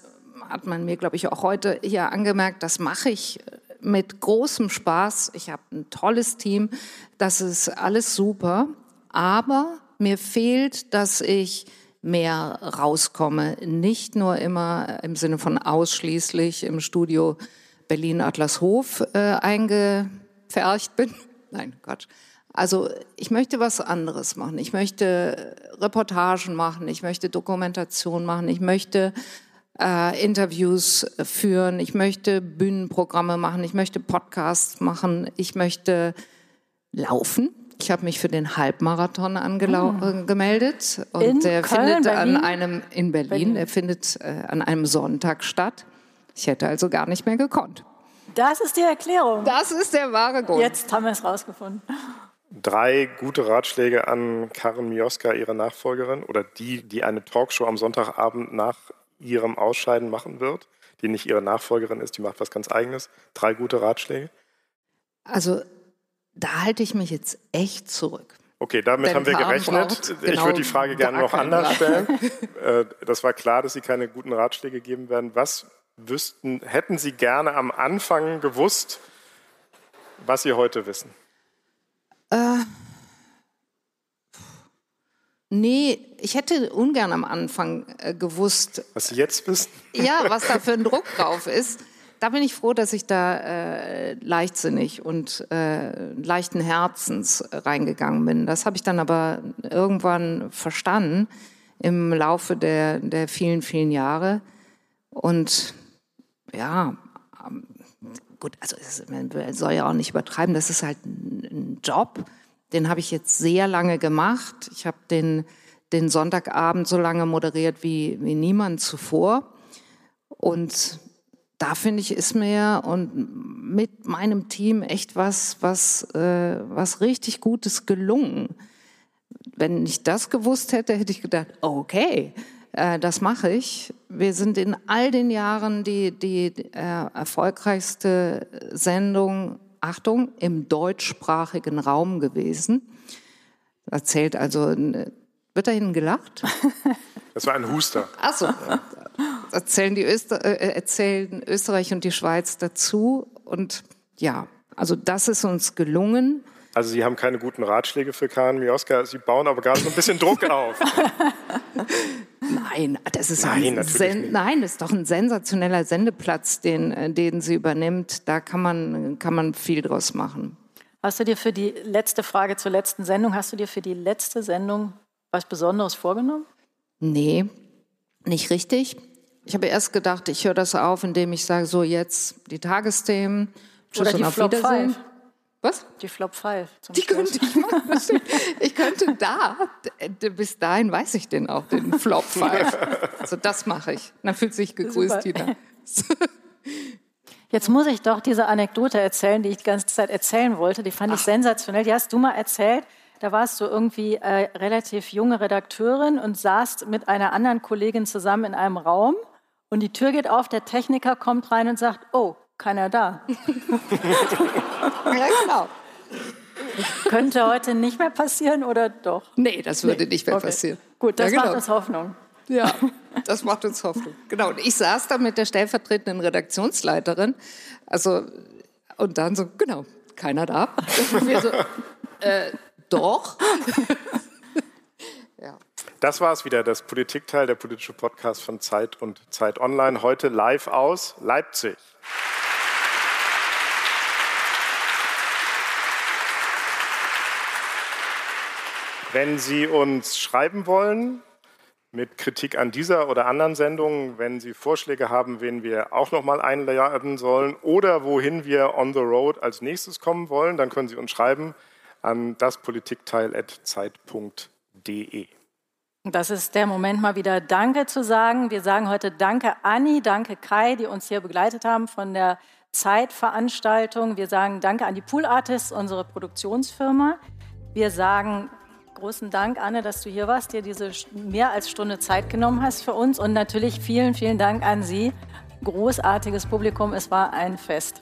hat man mir, glaube ich, auch heute hier angemerkt. Das mache ich mit großem Spaß. Ich habe ein tolles Team. Das ist alles super. Aber mir fehlt, dass ich mehr rauskomme. Nicht nur immer im Sinne von ausschließlich im Studio Berlin-Adlershof äh, eingepfercht bin. Nein, Quatsch. Also ich möchte was anderes machen. Ich möchte Reportagen machen. Ich möchte Dokumentation machen. Ich möchte äh, Interviews führen, ich möchte Bühnenprogramme machen, ich möchte Podcasts machen, ich möchte laufen. Ich habe mich für den Halbmarathon angemeldet ah. und in der Köln, findet Berlin? an einem in Berlin, Berlin. der findet äh, an einem Sonntag statt. Ich hätte also gar nicht mehr gekonnt. Das ist die Erklärung. Das ist der wahre Grund. Jetzt haben wir es rausgefunden. Drei gute Ratschläge an Karen Mioska, ihre Nachfolgerin, oder die, die eine Talkshow am Sonntagabend nach ihrem Ausscheiden machen wird, die nicht ihre Nachfolgerin ist, die macht was ganz eigenes. Drei gute Ratschläge? Also da halte ich mich jetzt echt zurück. Okay, damit Denn haben wir gerechnet. ich genau würde die Frage gerne noch anders stellen. Äh, das war klar, dass Sie keine guten Ratschläge geben werden. Was wüssten, hätten Sie gerne am Anfang gewusst, was Sie heute wissen? Äh, Nee, ich hätte ungern am Anfang äh, gewusst. Was Sie jetzt wissen? Ja, was da für ein Druck drauf ist. Da bin ich froh, dass ich da äh, leichtsinnig und äh, leichten Herzens reingegangen bin. Das habe ich dann aber irgendwann verstanden im Laufe der, der vielen, vielen Jahre. Und ja, ähm, gut, also es, man soll ja auch nicht übertreiben, das ist halt ein, Job den habe ich jetzt sehr lange gemacht. Ich habe den, den Sonntagabend so lange moderiert wie, wie niemand zuvor. Und da finde ich, ist mir und mit meinem Team echt was, was, äh, was richtig Gutes gelungen. Wenn ich das gewusst hätte, hätte ich gedacht, okay, äh, das mache ich. Wir sind in all den Jahren die, die äh, erfolgreichste Sendung Achtung, im deutschsprachigen Raum gewesen. Erzählt also, wird da hinten gelacht? Das war ein Huster. Achso. Erzählen, die Öster, äh, erzählen Österreich und die Schweiz dazu. Und ja, also das ist uns gelungen. Also Sie haben keine guten Ratschläge für Karin Mioska, Sie bauen aber gerade so ein bisschen Druck auf. Nein, das ist nein, ein nein, das ist doch ein sensationeller Sendeplatz, den, äh, den sie übernimmt. Da kann man, kann man viel draus machen. Hast du dir für die letzte Frage zur letzten Sendung, hast du dir für die letzte Sendung was Besonderes vorgenommen? Nee, nicht richtig. Ich habe erst gedacht, ich höre das auf, indem ich sage, so jetzt die Tagesthemen, Tschüss Oder die und auf Flop Wiedersehen. Five. Was? Die Flop 5. Die könnte ich machen. Ich könnte da, bis dahin weiß ich den auch, den Flop 5. Also das mache ich. Dann fühlt sich gegrüßt, Tina. Jetzt muss ich doch diese Anekdote erzählen, die ich die ganze Zeit erzählen wollte. Die fand ich Ach. sensationell. Die hast du mal erzählt. Da warst du irgendwie äh, relativ junge Redakteurin und saßt mit einer anderen Kollegin zusammen in einem Raum und die Tür geht auf, der Techniker kommt rein und sagt, oh, keiner da. ja, genau. Könnte heute nicht mehr passieren oder doch? Nee, das würde nee. nicht mehr okay. passieren. Gut, das ja, genau. macht uns Hoffnung. Ja, das macht uns Hoffnung. Genau. Und ich saß da mit der stellvertretenden Redaktionsleiterin. Also, und dann so, genau, keiner da. Und wir so, äh, doch. Das war es wieder, das Politikteil, der politische Podcast von Zeit und Zeit Online. Heute live aus Leipzig. Wenn Sie uns schreiben wollen mit Kritik an dieser oder anderen Sendung, wenn Sie Vorschläge haben, wen wir auch noch mal einladen sollen oder wohin wir on the road als nächstes kommen wollen, dann können Sie uns schreiben an daspolitikteil.zeit.de. Das ist der Moment, mal wieder Danke zu sagen. Wir sagen heute Danke Anni, danke Kai, die uns hier begleitet haben von der Zeitveranstaltung. Wir sagen Danke an die Pool Artists, unsere Produktionsfirma. Wir sagen großen Dank, Anne, dass du hier warst, dir diese mehr als Stunde Zeit genommen hast für uns. Und natürlich vielen, vielen Dank an Sie. Großartiges Publikum, es war ein Fest.